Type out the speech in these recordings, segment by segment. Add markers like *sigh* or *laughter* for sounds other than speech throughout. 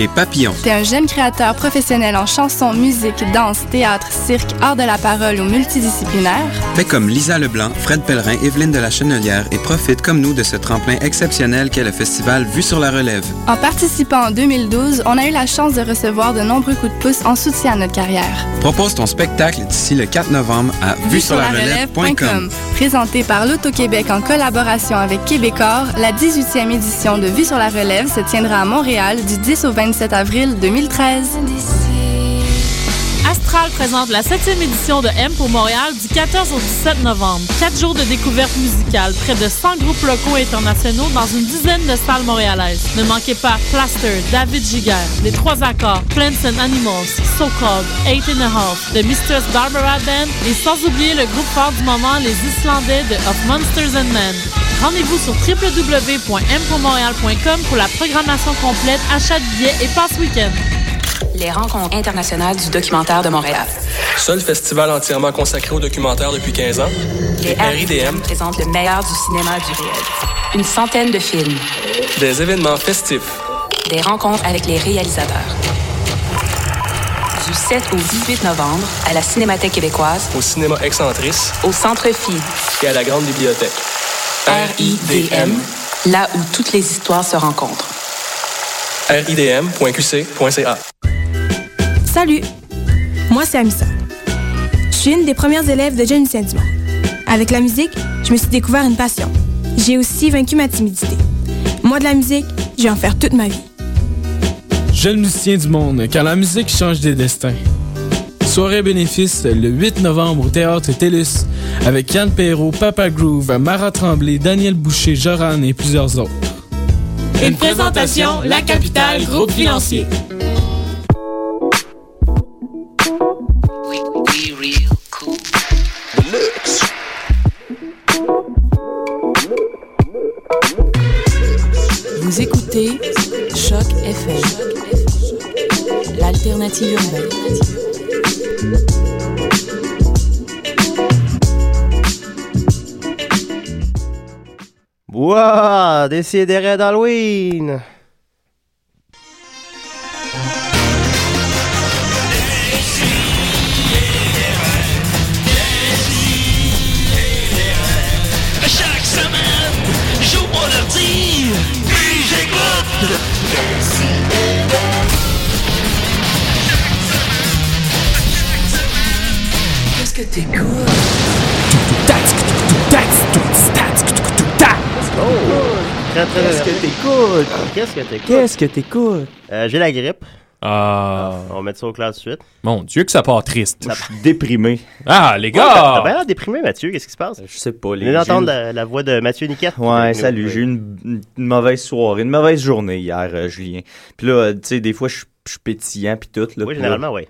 Et Papillon. T'es un jeune créateur professionnel en chanson, musique, danse, théâtre, cirque, art de la parole ou multidisciplinaire? Fais comme Lisa Leblanc, Fred Pellerin, Evelyne de la Chenelière et profite comme nous de ce tremplin exceptionnel qu'est le festival Vue sur la Relève. En participant en 2012, on a eu la chance de recevoir de nombreux coups de pouce en soutien à notre carrière. Propose ton spectacle d'ici le 4 novembre à vue sur la relève.com. Présenté par l'Auto-Québec en collaboration avec Québecor, la 18e édition de Vue sur la Relève se tiendra à Montréal du 10 au 27 avril 2013. Astral présente la 7e édition de M pour Montréal du 14 au 17 novembre. Quatre jours de découverte musicale, près de 100 groupes locaux et internationaux dans une dizaine de salles montréalaises. Ne manquez pas Plaster, David Giger, Les Trois Accords, Plants and Animals, So Called, Eight and a Half, The Mistress Barbara Band et sans oublier le groupe fort du moment, les Islandais de Of Monsters and Men. Rendez-vous sur www.mpourmontréal.com pour la programmation complète, achat de billets et passe week-end. Les rencontres internationales du documentaire de Montréal. Seul festival entièrement consacré au documentaire depuis 15 ans. Les RIDM présentent le meilleur du cinéma du réel. Une centaine de films. Des événements festifs. Des rencontres avec les réalisateurs. Du 7 au 18 novembre, à la Cinémathèque québécoise, Au cinéma Excentrice au Centre Phi, et à la Grande Bibliothèque. RIDM, là où toutes les histoires se rencontrent. ridm.qc.ca. Salut, moi c'est Amissa. Je suis une des premières élèves de Jeunes Musiciens du Monde. Avec la musique, je me suis découvert une passion. J'ai aussi vaincu ma timidité. Moi de la musique, je vais en faire toute ma vie. Jeunes musiciens du monde, car la musique change des destins. Soirée bénéfice le 8 novembre au Théâtre TELUS avec Yann Perrault, Papa Groove, Mara Tremblay, Daniel Boucher, Joran et plusieurs autres. Une présentation, La Capitale, groupe financier. Écoutez Choc FM, l'alternative urbaine. Wouah! Décidérez d'Halloween! Qu'est-ce que t'écoutes? Très, très Qu'est-ce que t'écoutes? Qu'est-ce que t'écoutes? Qu'est-ce que t'écoutes? Euh, J'ai la grippe. Ah. On va mettre ça au clair tout de suite. Mon Dieu, que ça part triste. Je suis déprimé. Ah, les Ouais, T'as t'as gars! bien l'air déprimé, Mathieu. Qu'est-ce qui se passe? Je sais pas. On Les vient j'ai d'entendre la, la voix de Mathieu Niquette. Ouais, salut. J'ai eu une, une mauvaise soirée, une mauvaise journée hier, euh, Julien. Puis là, euh, tu sais, des fois, je suis pétillant puis tout. Là, Oui, généralement, oui.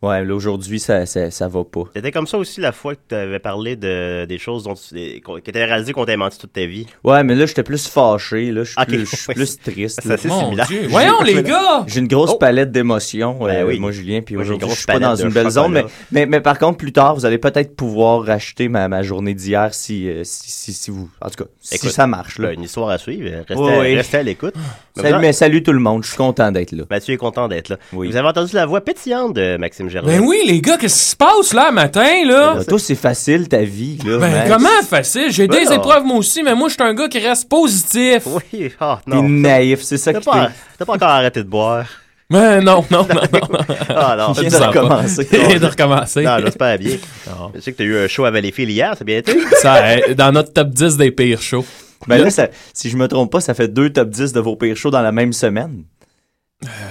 Ouais, là, aujourd'hui, ça, ça, ça va pas. C'était comme ça aussi la fois que tu avais parlé de, des choses dont tu, des- qu'on- que tu avais réalisé qu'on t'avait menti toute ta vie. Ouais, mais là, j'étais plus fâché. Là, je suis Ok, plus, je suis ouais, plus triste. c'est assez Mon similaire. Dieu. *laughs* Voyons, les gars! J'ai une grosse Oh. palette d'émotions, Ben euh, oui. moi Julien, puis Moi, j'ai une aujourd'hui je suis pas dans une belle zone, mais, mais, mais par contre plus tard vous allez peut-être pouvoir racheter ma, ma journée d'hier si, euh, si, si, si vous, en tout cas, si ça marche là. Là, une histoire à suivre. Restez, oui. restez à l'écoute. Salut, mais salut tout le monde, je suis content d'être là. Mathieu est content d'être là. Oui. Vous avez entendu la voix pétillante de Maxime Gervais. Ben oui, les gars, qu'est-ce qui se passe là, matin, là? Toi c'est facile ta vie là. Ben, Max. comment facile? J'ai Ben des non. épreuves, moi aussi, mais moi, je suis un gars qui reste positif. Oui, ah T'es non. naïf, c'est ça pas, t'est. t'as pas encore arrêté de boire. Mais non, non, *laughs* non, non. Ah non, Viens Ça de recommencer. Et de recommencer. non, j'espère bien. Non. Je sais que t'as eu un show à Valleyfield hier, c'est bien été? Ça, dans notre top 10 des pires shows. Ben là, ça- si je me trompe pas, ça fait deux top 10 de vos pires shows dans la même semaine.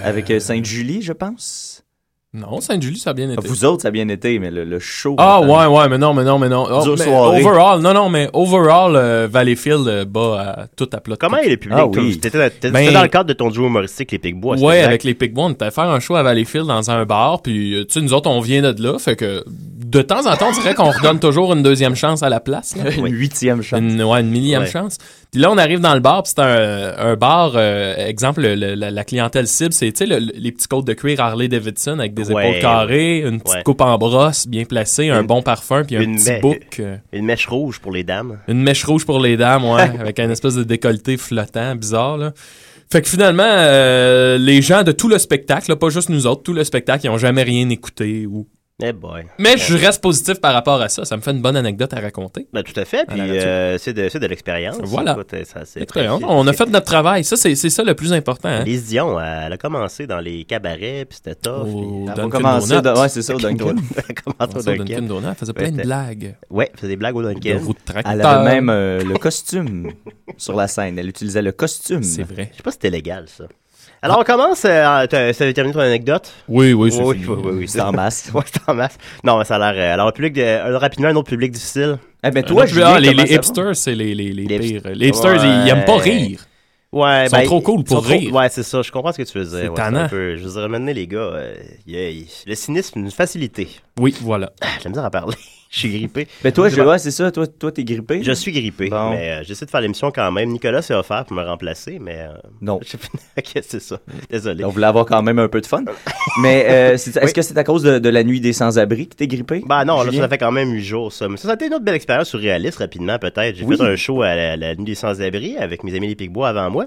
Avec euh, Sainte-Julie, je pense. Non, Sainte-Julie, ça a bien été. Vous autres, ça a bien été, mais le, le show. Ah ouais, ouais, mais non, mais non, mais non. Oh, mais overall, non, non, mais overall, euh, Valleyfield euh, bat tout à plat. Comment est le public? Ah oui. T'étais Ben- dans le cadre de ton duo humoristique, les Picbois. c'est Ouais, avec les Pigbois, on était à faire un show à Valleyfield dans un bar, puis euh, tu sais, nous autres, on vient de là, fait que de temps en temps, on dirait qu'on redonne toujours une deuxième chance à la place. là. Une huitième chance. Une, ouais, une millième Ouais. chance. Puis là, on arrive dans le bar, puis c'est un, un bar, euh, exemple, le- le- la, la clientèle cible, c'est, tu sais, le- les petits côtes de cuir Harley Davidson avec des Ouais, épaules carrées, une petite ouais. coupe en brosse bien placée, un bon parfum, puis un une petit bouc. euh, Une mèche rouge pour les dames. une mèche rouge pour les dames, ouais, *laughs* avec un espèce de décolleté flottant, bizarre, là. Fait que finalement, euh, les gens de tout le spectacle, là, pas juste nous autres, tout le spectacle, ils ont jamais rien écouté ou. Eh boy. Mais je reste positif par rapport à ça. Ça me fait une bonne anecdote à raconter. Ben, tout à fait. Puis euh, c'est de, c'est de l'expérience. Voilà. Écoute, ça, c'est Expérience. très- On a fait notre travail. Ça, c'est c'est ça le plus important. hein. Lise Dion, elle a commencé dans les cabarets, puis c'était tough. Au puis- Elle a commencé de- ouais, c'est ça, au Dunkin'. Elle a commencé au Au Dunkin' Dunkin'. Donuts, elle faisait plein de blagues. Ouais, elle faisait des blagues au Dunkin'. Elle avait même euh, le costume sur la scène. Elle utilisait le costume. C'est vrai. Je sais pas si c'était légal, ça. Alors, on commence. Euh, t'as- ça avait terminé ton anecdote? Oui, oui, c'est oui, fini. oui, oui, oui, C'est en masse. *laughs* ouais, c'est en masse. Non, mais ça a l'air. euh, alors, un public de, euh, rapidement, un autre public difficile. Eh ben, Un toi, Julien, ah, les, comment les ça va? hipsters, c'est les, les, les Les pires. hipsters. Les hipsters, ils, ils aiment pas rire. Ouais, Ils sont ben, trop cool pour sont trop- rire. Ouais, c'est ça. Je comprends ce que tu veux dire. C'est ouais, tannant. un peu- je veux dire, maintenant, les gars, euh, il y a- il- le cynisme, une facilité. Oui, voilà. Ah, J'ai la misère à parler. Je suis grippé. Ben, toi, Je ouais, c'est ça. Toi, toi, t'es grippé? Je suis grippé, Bon. mais euh, j'essaie de faire l'émission quand même. Nicolas s'est offert pour me remplacer, mais... euh, Non. *laughs* je- ok, c'est ça. Désolé. On voulait avoir quand même un peu de fun. *laughs* Mais euh, est-ce Oui. que c'est à cause de, de la nuit des sans-abri que t'es grippé? Bah non, là, ça fait quand même 8 jours, ça. Mais ça, ça a été une autre belle expérience surréaliste, rapidement, peut-être. J'ai Oui. fait un show à la, la Nuit des Sans-Abri avec mes amis les Picbois avant moi.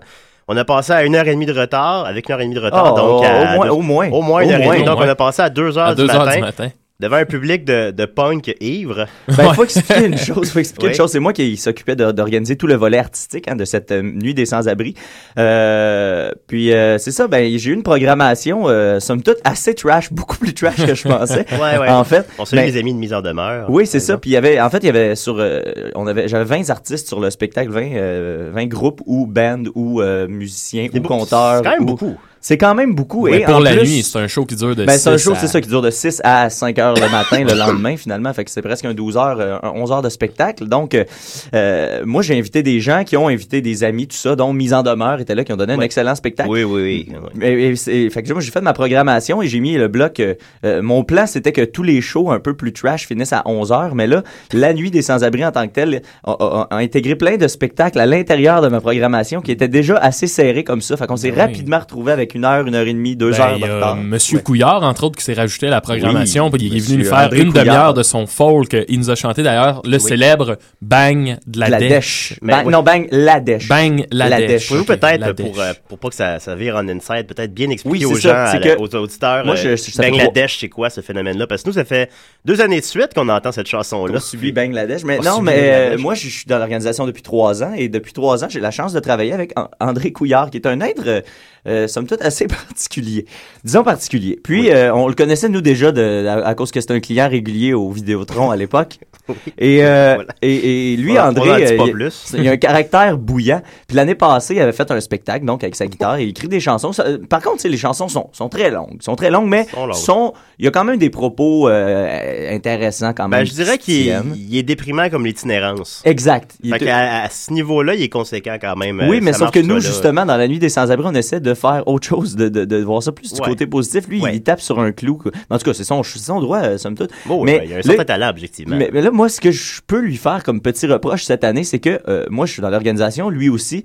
On a passé à une heure et demie de retard, avec une heure et demie de retard, Oh, donc à au moins, deux- au moins. au moins une Au heure et demie. Donc on a passé à 2 heures, À du, 2 matin, heures du matin. Devant un public de, de punk ivre. Ben, il faut expliquer une chose. faut expliquer Oui. une chose. C'est moi qui s'occupait de- d'organiser tout le volet artistique hein, de cette euh, nuit des sans-abri. Euh, puis euh, c'est ça. Ben j'ai eu une programmation, euh, somme toute assez trash, *laughs* beaucoup plus trash que je pensais. *laughs* Ouais, ouais. En fait. On salue Ben, les amis de mise en demeure. Oui, c'est ça. Puis il y avait, en fait, il y avait sur, euh, on avait, j'avais 20 artistes sur le spectacle, 20, euh, 20 groupes ou bands ou euh, musiciens ou conteurs. C'est quand même ou- beaucoup. C'est quand même beaucoup. Ouais, et pour en la plus- nuit, c'est un show qui dure de ben, c'est un 6 show, à- c'est ça, qui dure de 6 à 5 heures le matin, le lendemain, finalement. Fait que c'est presque un 12 heures, euh, un 11 heures de spectacle. Donc, euh, euh, moi, j'ai invité des gens qui ont invité des amis, tout ça, dont Mise en demeure était là, qui ont donné un excellent spectacle. Oui, oui, oui. Et- fait que moi, j'ai fait ma programmation et j'ai mis le bloc. euh, mon plan, c'était que tous les shows un peu plus trash finissent à 11 heures. Mais là, la nuit des sans-abri en tant que telle a, a- a intégré plein de spectacles à l'intérieur de ma programmation qui était déjà assez serré comme ça. Fait qu'on s'est oui. rapidement retrouvé avec une heure, une heure et demie, deux Ben, heures il de y a retard. Monsieur Ouais. Couillard, entre autres, qui s'est rajouté à la programmation. Oui, puis il est venu nous faire André une demi-heure de son folk. Il nous a chanté d'ailleurs le célèbre Bang de la, La dèche. dèche. Bang- oui. Non, bang, la dèche. Bang la, La dèche. dèche. Pouvez-vous peut-être, la pour, dèche. euh, pour pas que ça, ça vire en inside, peut-être bien expliquer Oui, aux c'est gens, à la- que- aux auditeurs, Moi, euh, je- ça fait Bangladesh, c'est quoi ce phénomène-là? Parce que nous, ça fait deux années de suite qu'on entend cette chanson-là. On suivi Bangladesh. Mais On non, mais euh, moi, je suis dans l'organisation depuis trois ans et depuis trois ans, j'ai la chance de travailler avec An- André Couillard, qui est un être, euh, somme toute, assez *laughs* particulier. Disons particulier. Puis, euh, on le connaissait, nous, déjà, de, à, à cause que c'était un client régulier au Vidéotron à l'époque. *laughs* Et, euh, Voilà. et, et lui, On- André, euh, il- plus. *laughs* il a un caractère bouillant. Puis l'année passée, il avait fait un spectacle, donc avec sa guitare, et il écrit des chansons. Ça- euh, par contre, les chansons sont, sont très longues. sont très longues, mais Sont il y a quand même des propos euh, intéressants quand même. Ben, je dirais qui qu'il est, tiennent. il est déprimant comme l'itinérance. Exact. Il Fait est- à, ce niveau-là, il est conséquent quand même. oui, mais sauf que nous, là. justement, dans la nuit des sans-abri, on essaie de faire autre chose, de, de, de voir ça plus du Ouais. côté positif. Lui, Ouais. il tape sur un clou. En tout cas, c'est son, son droit, somme toute. Bon, mais ben, il y a un certain talent, objectivement. Mais, mais là, moi, ce que je peux lui faire comme petit reproche cette année, c'est que euh, moi, je suis dans l'organisation, lui aussi.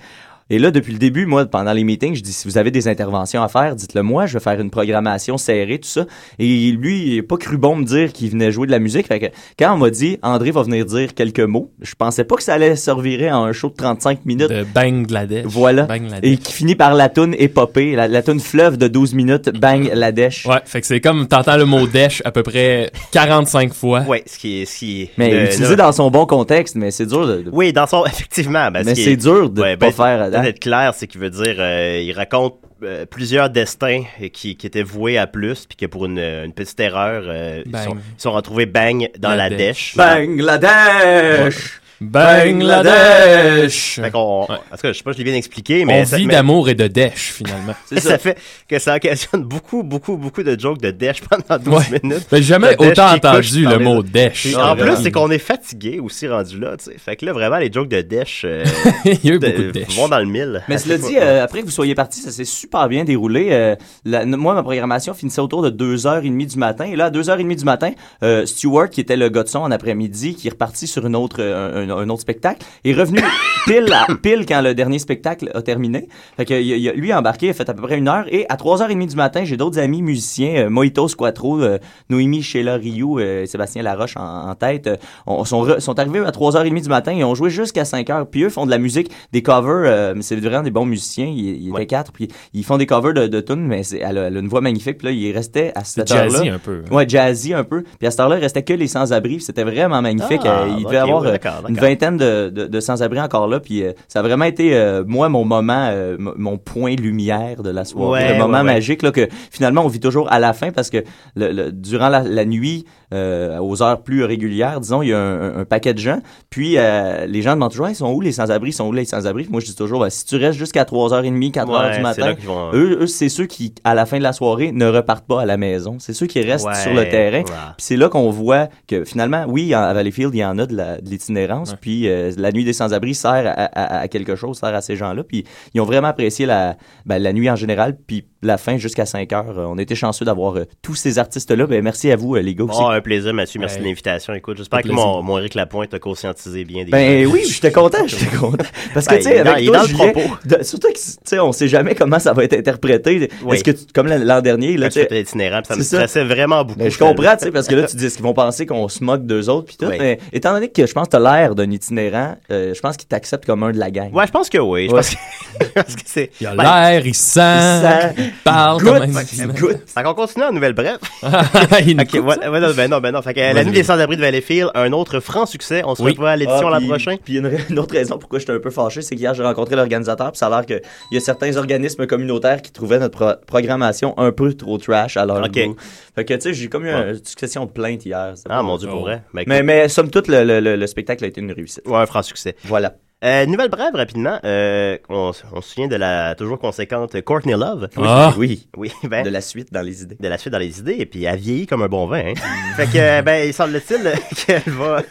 Et là, depuis le début, moi, pendant les meetings, je dis si vous avez des interventions à faire, dites-le moi, je vais faire une programmation serrée, tout ça. Et lui, il n'a pas cru bon me dire qu'il venait jouer de la musique. Fait que quand on m'a dit André va venir dire quelques mots, je pensais pas que ça allait servir en un show de 35 minutes. De Bangladesh. Voilà. Bangladesh. Et qui finit par la toune épopée, la, la toune fleuve de 12 minutes, bang, la dèche. Ouais, fait que c'est comme t'entends le mot dèche à peu près 45 fois. Ouais, ce qui est. Ce qui est Mais utilisé dans son bon contexte, mais c'est dur de. de- Oui, dans son. *laughs* Effectivement. ben, mais c'est est- dur de Ouais, pas ben, faire. Hein. D'être clair, c'est qu'il veut dire, euh, il raconte euh, plusieurs destins euh, qui, qui étaient voués à plus, puis que pour une, une petite erreur, euh, ils, Bang. sont, ils sont retrouvés bang dans la, La dèche. dèche. Bangladesh! Fait qu'on, En tout cas, je sais pas si je l'ai bien expliqué, On mais. ça- vit mais- d'amour et de dèche, finalement. *laughs* Ça. ça. fait que ça occasionne beaucoup, beaucoup, beaucoup de jokes de dèche pendant 12 Ouais. minutes. J'ai jamais La dèche autant entendu le mot dèche. Puis Ah, en plus, c'est qu'on est fatigué aussi rendu là, tu sais. Fait que là, vraiment, les jokes de dèche euh, *laughs* Il y a eu de- beaucoup de dèche. vont dans le mille. Mais cela dit, euh, après que vous soyez parti, ça s'est super bien déroulé. Euh, la- moi, ma programmation finissait autour de 2h30 du matin. Et là, à 2h30 du matin, euh, Stewart, qui était le gars de son en après-midi, qui est reparti sur une autre, euh, un, autre spectacle. Il est revenu *coughs* pile, à- pile quand le dernier spectacle a terminé. Fait que, il, lui, a embarqué, il a fait à peu près une heure. Et à 3h30 du matin, j'ai d'autres amis musiciens, euh, Mojito Squatro, euh, Noémie Sheila Rioux, euh, Sébastien Laroche en, en tête. on, sont, re- sont arrivés à 3h30 du matin et ont joué jusqu'à 5h. Puis eux font de la musique, des covers, mais c'est vraiment des bons musiciens. Ils, étaient quatre, puis ils font des covers de, de tunes, mais elle, a, elle a une voix magnifique. Puis là, il restait à cette C'est jazzy heure-là. un peu. Ouais, jazzy un peu. Puis à cette heure-là, il restait que les sans-abri. C'était vraiment magnifique. Ah, il devait avoir ouais, une vingtaine de, de, de sans-abri encore là. Puis euh, ça a vraiment été, euh, moi, mon moment, euh, mon point lumière de la soirée. Ouais, le moment ouais, ouais. magique là, que finalement, on vit toujours à la fin parce que le, le- durant la, la nuit, euh, aux heures plus régulières, disons, il y a un, paquet de gens. Puis euh, les gens demandent toujours, ils sont où les sans-abri? Ils sont où les sans-abri? Moi, je dis toujours, ben, si tu restes jusqu'à 3h30, 4h Ouais, du matin, vont- eux, eux c'est ceux qui, à la fin de la soirée, ne repartent pas à la maison. C'est ceux qui restent Ouais, sur le terrain. ouais. Puis c'est là qu'on voit que finalement, oui, à Valleyfield, il y en a de l'itinérance. Puis euh, la nuit des sans-abri sert à, à- à quelque chose, sert à ces gens-là. Puis ils ont vraiment apprécié la, ben, la nuit en général, puis la fin jusqu'à 5 heures. Euh, On était chanceux d'avoir euh, tous ces artistes-là. Ben, merci à vous, euh, les gars. aussi. Oh, un plaisir, Mathieu. Merci Ouais. de l'invitation. Écoute, j'espère que mon, mon Eric Lapointe t'a conscientisé bien des Ben gens. oui, j'étais content, *laughs* j'étais content. Parce que, Ben, tu sais, il est dans- avec il est toi, dans le Julien, propos. de- surtout que, tu sais, on sait jamais comment ça va être interprété. Oui. Est-ce que, tu- comme l'an dernier, là, Quand tu itinérant, ça me stressait vraiment beaucoup. Ben, je comprends, tu sais, parce que là, *laughs* tu dis qu'ils vont penser qu'on se moque d'eux autres, puis tout. Oui. Mais étant donné que je pense que t'as l'air d'un itinérant, euh, je pense qu'ils t'acceptent comme un de la gang. Ouais, je pense que oui. Je Ouais. pense que, *laughs* c'est. Il a Ben, l'air, il sent, Il sent, parle. Fait qu'on continue en nouvelle bref. *laughs* Il nous ok, ouais, ouais, non, ben non, ben non. Fait que, la nuit des sans-abri de Valleyfield, un autre franc succès. On se Oui. retrouve à l'édition Ah, l'an puis- prochain. Puis une, une autre raison pourquoi j'étais un peu fâché, c'est qu'hier j'ai rencontré l'organisateur, puis ça a l'air qu'il y a certains organismes communautaires qui trouvaient notre pro- programmation un peu trop trash à leur Ok. goût. Fait que tu sais, j'ai comme eu une succession de plaintes hier. Ah, mon Dieu, pour vrai. Ben, écoute, Mais, mais somme toute, le, le- le- le spectacle a été une réussite. Ouais, un franc succès. Voilà. Euh, nouvelle brève, rapidement. Euh, on, on se souvient de la toujours conséquente Courtney Love. Ah. Oui. Oui, *laughs* ben, De la suite dans les idées. de la suite dans les idées, et puis elle vieillit comme un bon vin. Hein. *laughs* fait que, euh, ben, il semble-t-il *laughs* qu'elle va...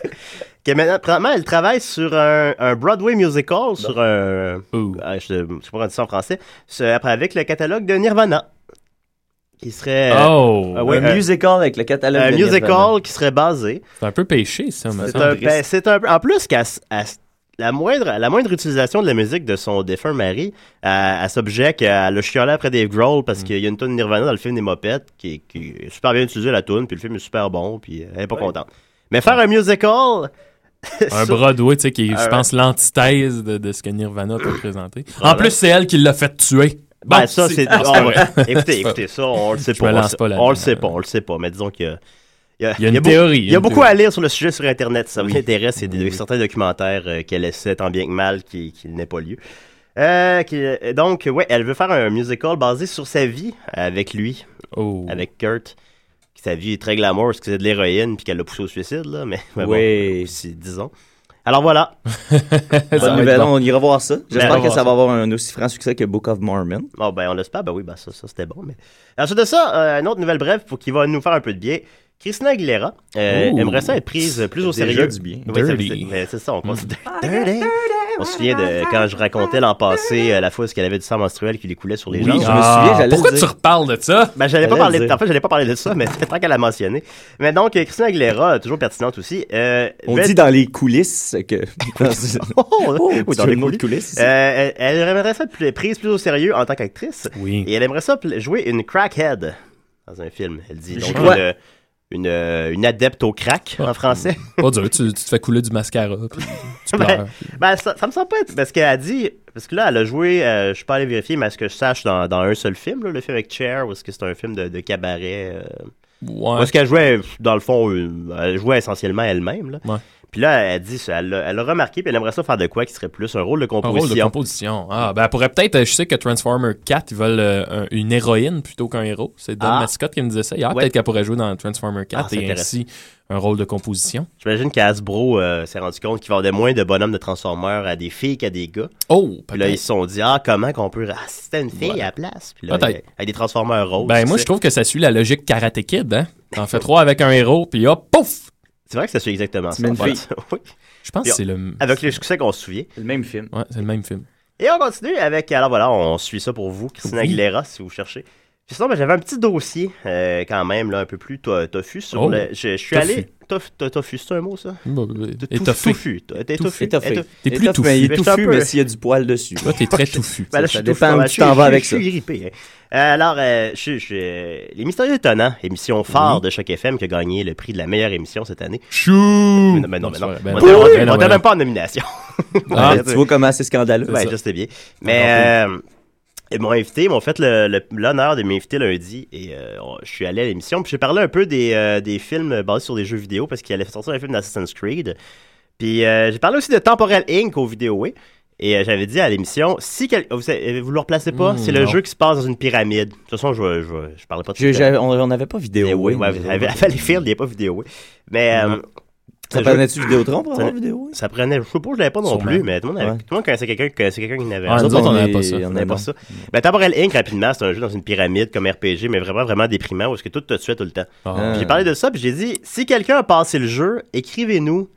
Que maintenant, présentement, elle travaille sur un, un Broadway musical, sur un... Ouh. Ah, je ne sais pas comment on dit ça en français. après, avec le catalogue de Nirvana. Qui serait... Oh, Ah ouais, un euh, musical avec le catalogue un de musical Nirvana. qui serait basé. c'est un peu péché, ça, me C'est semble. un, ben, c'est un peu... En plus, qu'à à- la moindre, la moindre utilisation de la musique de son défunt mari, elle, elle s'objecte, elle a chialé après Dave Grohl parce Mm. qu'il y a une tune Nirvana dans le film des mopettes qui, est- qui est super bien utilisée, la tune, puis le film est super bon, puis elle est pas contente. Mais faire un musical... *laughs* Un Broadway, tu sais, qui est, je Euh, pense, l'antithèse de, de ce que Nirvana t'a présenté. En plus, c'est elle qui l'a fait tuer. Ben, ça, *laughs* c'est. Ah, vrai. écoutez, *laughs* écoutez, ça, on le sait pas. on lance le- pas On le sait pas, on le sait pas. Mais disons qu'il y a. Il y a, Il y a une beau- théorie, Il y a beaucoup théorie. à lire sur le sujet sur Internet. Ça vous intéresse, il y a des- certains documentaires euh, qu'elle essaie tant bien que mal qu'il qu'il n'ait pas lieu. Euh, qui- euh, donc, ouais, elle veut faire un musical basé sur sa vie avec lui, Oh. avec Kurt. Qui sa vie est très glamour parce que c'est de l'héroïne puis qu'elle l'a poussé au suicide, là. Mais, mais bon, Oui. *laughs* aussi, disons. Alors voilà. Bonne nouvelle, bon. on ira voir ça. Ben, J'espère que ça va avoir un aussi franc succès que Book of Mormon. Bon, ben, on l'espère. Ben oui, ben ça, ça c'était bon. Mais... Ensuite de ça, euh, une autre nouvelle brève pour qui va nous faire un peu de bien. Christina Aguilera euh, aimerait ça être prise plus au Déjà sérieux. du bien. Oui, Dirty. c'est mais c'est ça, on considère. Dirty. On se souvient de quand je racontais l'an passé euh, la fois où qu'elle avait du sang menstruel qui lui coulait sur les Oui, jambes. je me souviens, j'allais Pourquoi tu reparles de ça? Ben, j'allais pas parler de, en fait, j'allais pas parler de ça, mais tant qu'elle a mentionné. Mais donc, euh, Christina Aguilera, toujours pertinente aussi. Euh, On dit dans les coulisses que. *laughs* *laughs* Oh, Oh, *laughs* oui, dans tu les veux le mot de coulisses. coulisses. Euh, elle, elle aimerait ça être prise plus au sérieux en tant qu'actrice. Oui. Et elle aimerait ça jouer une crackhead dans un film. Elle dit donc une, une, euh, une adepte au crack en français. *laughs* Pas dur, tu, tu te fais couler du mascara, puis tu *laughs* Ben, pleures. ben, ça, ça me semble pas être. Parce qu'elle a dit. Parce que là, elle a joué. euh, je suis pas allé vérifier, mais à ce que je sache, dans, dans un seul film, là, le film avec Cher, ou est-ce que c'est un film de, de cabaret euh, Ouais. Ou est-ce qu'elle jouait, dans le fond, euh, elle jouait essentiellement elle-même. Là. Ouais. Puis là, elle dit, ça, elle, a- elle a remarqué, puis elle aimerait ça faire de quoi qui serait plus un rôle de Un rôle de composition. composition. Ah, ben, elle pourrait peut-être, euh, je sais que Transformer 4, ils veulent euh, un- une héroïne plutôt qu'un héros. C'est Don Ah. Mascott qui me disait ça. Hier, Ouais. peut-être qu'elle pourrait jouer dans Transformer 4 Ah, et ainsi un rôle de composition. J'imagine qu'Asbro euh, s'est rendu compte qu'il vendait moins de bonhommes de Transformers à des filles qu'à des gars. Oh, Puis là, ils se sont dit, ah, comment qu'on peut assister une fille Ouais. à la place? Puis là, avec des Transformers roses. Ben, moi, je trouve que ça suit la logique Karate Kid, hein. T'en fais trois avec un héros, puis hop, pouf! C'est vrai que ça suit exactement ça. fait. fille. *laughs* oui. Je pense que c'est le. Avec le succès qu'on se souvient. C'est le même film. Ouais, c'est le même film. Et on continue avec, alors voilà, on suit ça pour vous, Christina Oui. Aguilera, si vous cherchez. Puis sinon, ben, j'avais un petit dossier, euh, quand même, là, un peu plus to- tofu sur Oh. le... Je, je suis Tofu. allé... Tof- to- Tofu, c'est un mot, ça? Bah, De étoffé. T'es tofu. T'es plus touffu. mais il est Mais je suis touffu, peu- mais s'il y a du poil dessus. Toi, t'es très touffu. Ben là, Ça je suis dépend où ouais, tu je t'en suis- vas je avec suis ça. hein. Euh, alors, euh, je, je- Les Mystérieux Étonnants, émission phare de Choc FM qui a gagné le prix de la meilleure émission cette année. Chou! Mais non, mais non, mais non. Ben on on ben même pas en nomination. Ah, tu vois comment c'est scandaleux? Ouais, je sais bien. Mais euh, ils m'ont invité, ils m'ont fait l'honneur de m'inviter lundi et euh, je suis allé à l'émission. Puis j'ai parlé un peu des, euh, des films basés sur des jeux vidéo parce qu'il allait sortir un film d'Assassin's Creed. Puis euh, j'ai parlé aussi de Temporel Inc. au vidéo. Et euh, j'avais dit à l'émission, si quel- vous, vous le replacez pas, Hmm, c'est le jeu qui se passe dans une pyramide. De toute façon, je, je, je parlais pas de j'avais- on n'avait pas vidéo. Oui, ouais, à, à Valleyfield, il n'y a pas vidéo. Mais. euh, Ça prenait-tu Vidéotron pour ça- avoir vidéo? Ça prenait. Je sais pas, je l'avais pas non Sûrement. plus, mais tout le monde, avait- Ouais. tout le monde connaissait quelqu'un qui connaissait quelqu'un qui n'avait Ah, autres, on n'avait pas ça. on n'avait pas ça. Ben, Temporel Inc, rapidement, c'est un jeu dans une pyramide comme RPG, mais vraiment, vraiment déprimant où est-ce que tout te tuait tout le temps. Ah. Puis J'ai parlé de ça, puis j'ai dit, si quelqu'un a passé le jeu, écrivez-nous.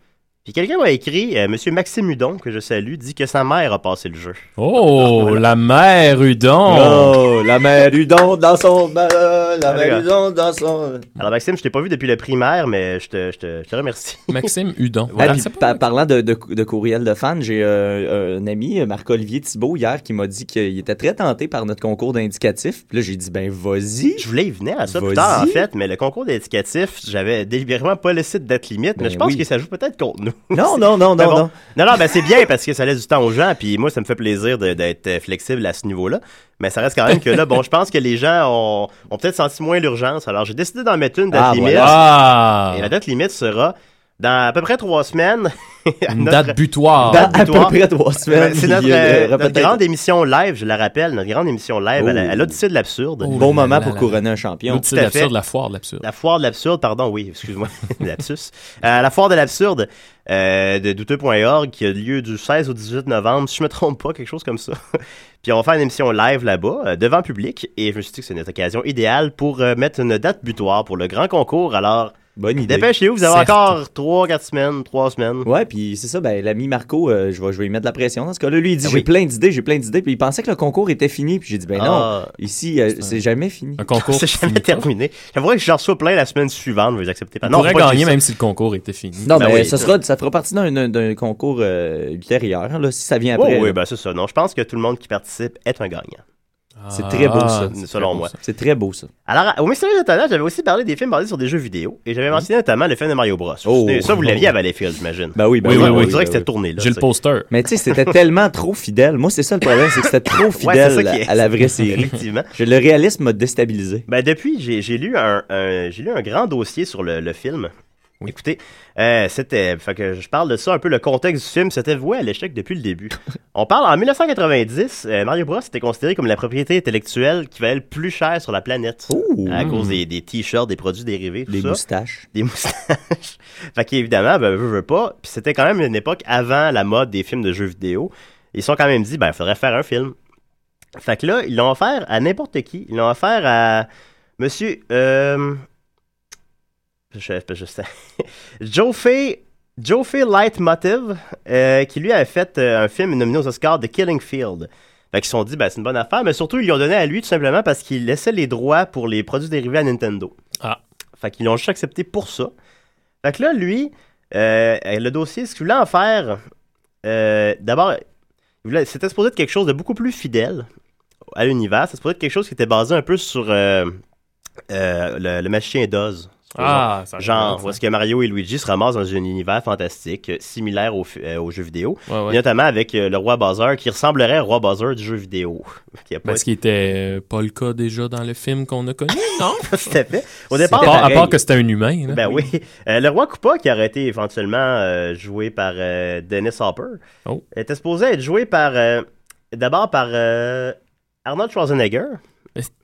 Puis quelqu'un m'a écrit, euh, Monsieur Maxime Hudon, que je salue, dit que sa mère a passé le jeu. Oh, *laughs* la mère Udon! Oh, la mère Udon dans son... euh, la Ah, mère regarde. Udon dans son... Alors Maxime, je t'ai pas vu depuis le primaire, mais je te, je te, je te remercie. *laughs* Maxime Hudon. Ah, puis pa- parlant de, de, de courriel de fans, j'ai euh, un ami, Marc-Olivier Thibault, hier, qui m'a dit qu'il était très tenté par notre concours d'indicatif. Puis là, j'ai dit, ben, vas-y. Je voulais y venir à ça plus tard, en fait, mais le concours d'indicatif, j'avais délibérément pas laissé de date limite, mais Ben je pense oui. que ça joue peut-être contre nous. *laughs* Non, non, non, non, bon. non. Non, non, ben c'est bien parce que ça laisse du temps aux gens, puis moi, ça me fait plaisir d'être euh, flexible à ce niveau-là. Mais ça reste quand même que là, bon, je pense que les gens ont, ont peut-être senti moins l'urgence. Alors, j'ai décidé d'en mettre une date Ah, limite. voilà. Ah. Et la date limite sera dans à peu près trois semaines. *laughs* Une date butoir. Date À butoir. peu près trois semaines. C'est notre, euh, euh, notre grande émission live, je la rappelle, notre grande émission live à Oh. à l'Odyssée de l'absurde. Oh Bon là moment là pour là couronner un champion. L'Odyssée de à l'absurde, la foire de l'absurde. La foire de l'absurde, pardon, oui, excuse-moi, *laughs* lapsus. Euh, la foire de l'absurde euh, de douteux.org qui a lieu du 16 au 18 novembre, si je me trompe pas, quelque chose comme ça. *laughs* Puis on va faire une émission live là-bas, euh, devant public, et je me suis dit que c'est une occasion idéale pour euh, mettre une date butoir pour le grand concours. Alors, Bonne idée. dépêchez-vous, vous avez Certes. encore 3, 4 semaines, 3 semaines. Ouais, puis c'est ça, ben, l'ami Marco, euh, je, vais, je vais lui mettre de la pression dans ce cas-là. Lui, il dit Ah j'ai oui. plein d'idées, j'ai plein d'idées. Puis il pensait que le concours était fini. Puis j'ai dit ben non, Ah. ici, euh, c'est jamais fini. Un concours. *laughs* C'est jamais terminé. J'aimerais que je reçois plein la semaine suivante, vous les acceptez pas. On pourrait pas gagner même si le concours était fini. Non, Ben mais oui. ça, sera, ça fera partie d'un, d'un- d'un concours euh, ultérieur, là, si ça vient Oh, après. oui, là. ben c'est ça. Non, je pense que tout le monde qui participe est un gagnant. C'est très beau, ça. Ah, c'est selon moi. ça. C'est très beau, ça. Alors, au Mystérieux Étonnant, j'avais aussi parlé des films basés sur des jeux vidéo. Et j'avais mentionné notamment le film de Mario Bros. Oh. ça, vous l'aviez à Valleyfield, j'imagine. Ben oui, ben Oui, oui, oui, ben On oui, dirait ben que c'était oui. tourné, là. J'ai le ça. poster. Mais tu sais, c'était tellement trop fidèle. Moi, c'est ça le problème, c'est que c'était trop *laughs* fidèle ça à la vraie *laughs* série. Effectivement. Le réalisme m'a déstabilisé. Ben, depuis, j'ai lu un, un- j'ai lu un grand dossier sur le, le Écoutez, euh, c'était, fait que je parle de ça un peu le contexte du film, c'était voué à l'échec depuis le début. *laughs* On parle en 1990, euh, Mario Bros était considéré comme la propriété intellectuelle qui valait le plus cher sur la planète à cause des, des t-shirts, des produits dérivés, tout ça. moustaches. des moustaches. *laughs* fait qu'évidemment, ben, veux, veux pas. Puis c'était quand même une époque avant la mode des films de jeux vidéo. Ils se sont quand même dit, ben, il faudrait faire un film. Fait que là, ils l'ont offert à n'importe qui. Ils l'ont offert à monsieur, euh, je, je sais, Joe Fay, Joe Fay Leitmotiv, euh, qui lui avait fait euh, un film nominé aux Oscars, The Killing Field. Fait qu'ils se sont dit, ben, c'est une bonne affaire, mais surtout, ils lui ont donné à lui tout simplement parce qu'il laissait les droits pour les produits dérivés à Nintendo. Ah. Fait qu'ils l'ont juste accepté pour ça. Fait que là, lui, euh, le dossier, ce qu'il voulait en faire, euh, d'abord, c'était supposé être quelque chose de beaucoup plus fidèle à l'univers. C'était supposé être quelque chose qui était basé un peu sur euh, le, le magicien d'Oz. Ah, ça Genre, ça. où est-ce que Mario et Luigi se ramassent dans un univers fantastique, euh, similaire au euh, aux jeux vidéo. Ouais, ouais. Et notamment avec euh, le roi Bowser, qui ressemblerait au roi Bowser du jeu vidéo. *laughs* Qui a pas Parce qu'il était euh, pas le cas déjà dans le film qu'on a connu, *laughs* non? tout à fait. Au À départ, part, à part que c'était un humain. là. Ben oui. Euh, le roi Koopa, qui aurait été éventuellement euh, joué par euh, Dennis Hopper, Oh. était supposé être joué par. euh, D'abord par euh, Arnold Schwarzenegger.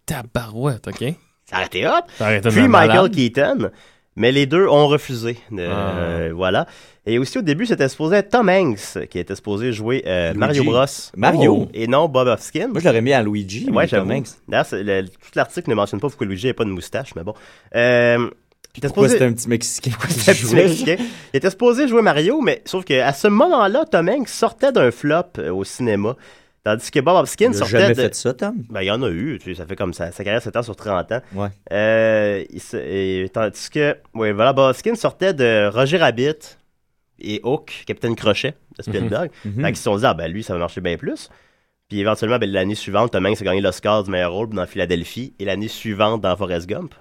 Tabarouette, OK? Ça aurait été hot. Ça aurait été Puis malade. Michael Keaton. Mais les deux ont refusé. Euh, Ah. Voilà. Et aussi au début, c'était supposé être Tom Hanks qui était supposé jouer euh. Mario Bros. Mario. Oh. Et non Bob Hoskin. Moi, je l'aurais mis à Luigi. Ouais. Tom Hanks. D'ailleurs, c'est- le- tout l'article ne mentionne pas pourquoi Luigi n'a pas de moustache, mais bon. Euh, il était Pourquoi supposé- c'était un petit Mexicain? C'était un petit Mexicain. Il était supposé jouer Mario, mais sauf qu'à ce moment-là, Tom Hanks sortait d'un flop au cinéma. Tandis que Bob Hopkins Il a sortait jamais de... fait ça, Tom? Ben, il y en a eu. Tu sais, ça fait comme ça. Sa carrière s'étend sur 30 ans. Ouais. Euh, il se- et tandis que, ouais, voilà, Bob Hoskins sortait de Roger Rabbit et Hook, Capitaine Crochet de Spielberg. Mhm. Fait qu'ils se sont dit, ah ben lui, ça va marcher bien plus. Puis éventuellement, ben, l'année suivante, Tom Hanks a gagné l'Oscar du meilleur rôle dans Philadelphie et l'année suivante dans Forrest Gump.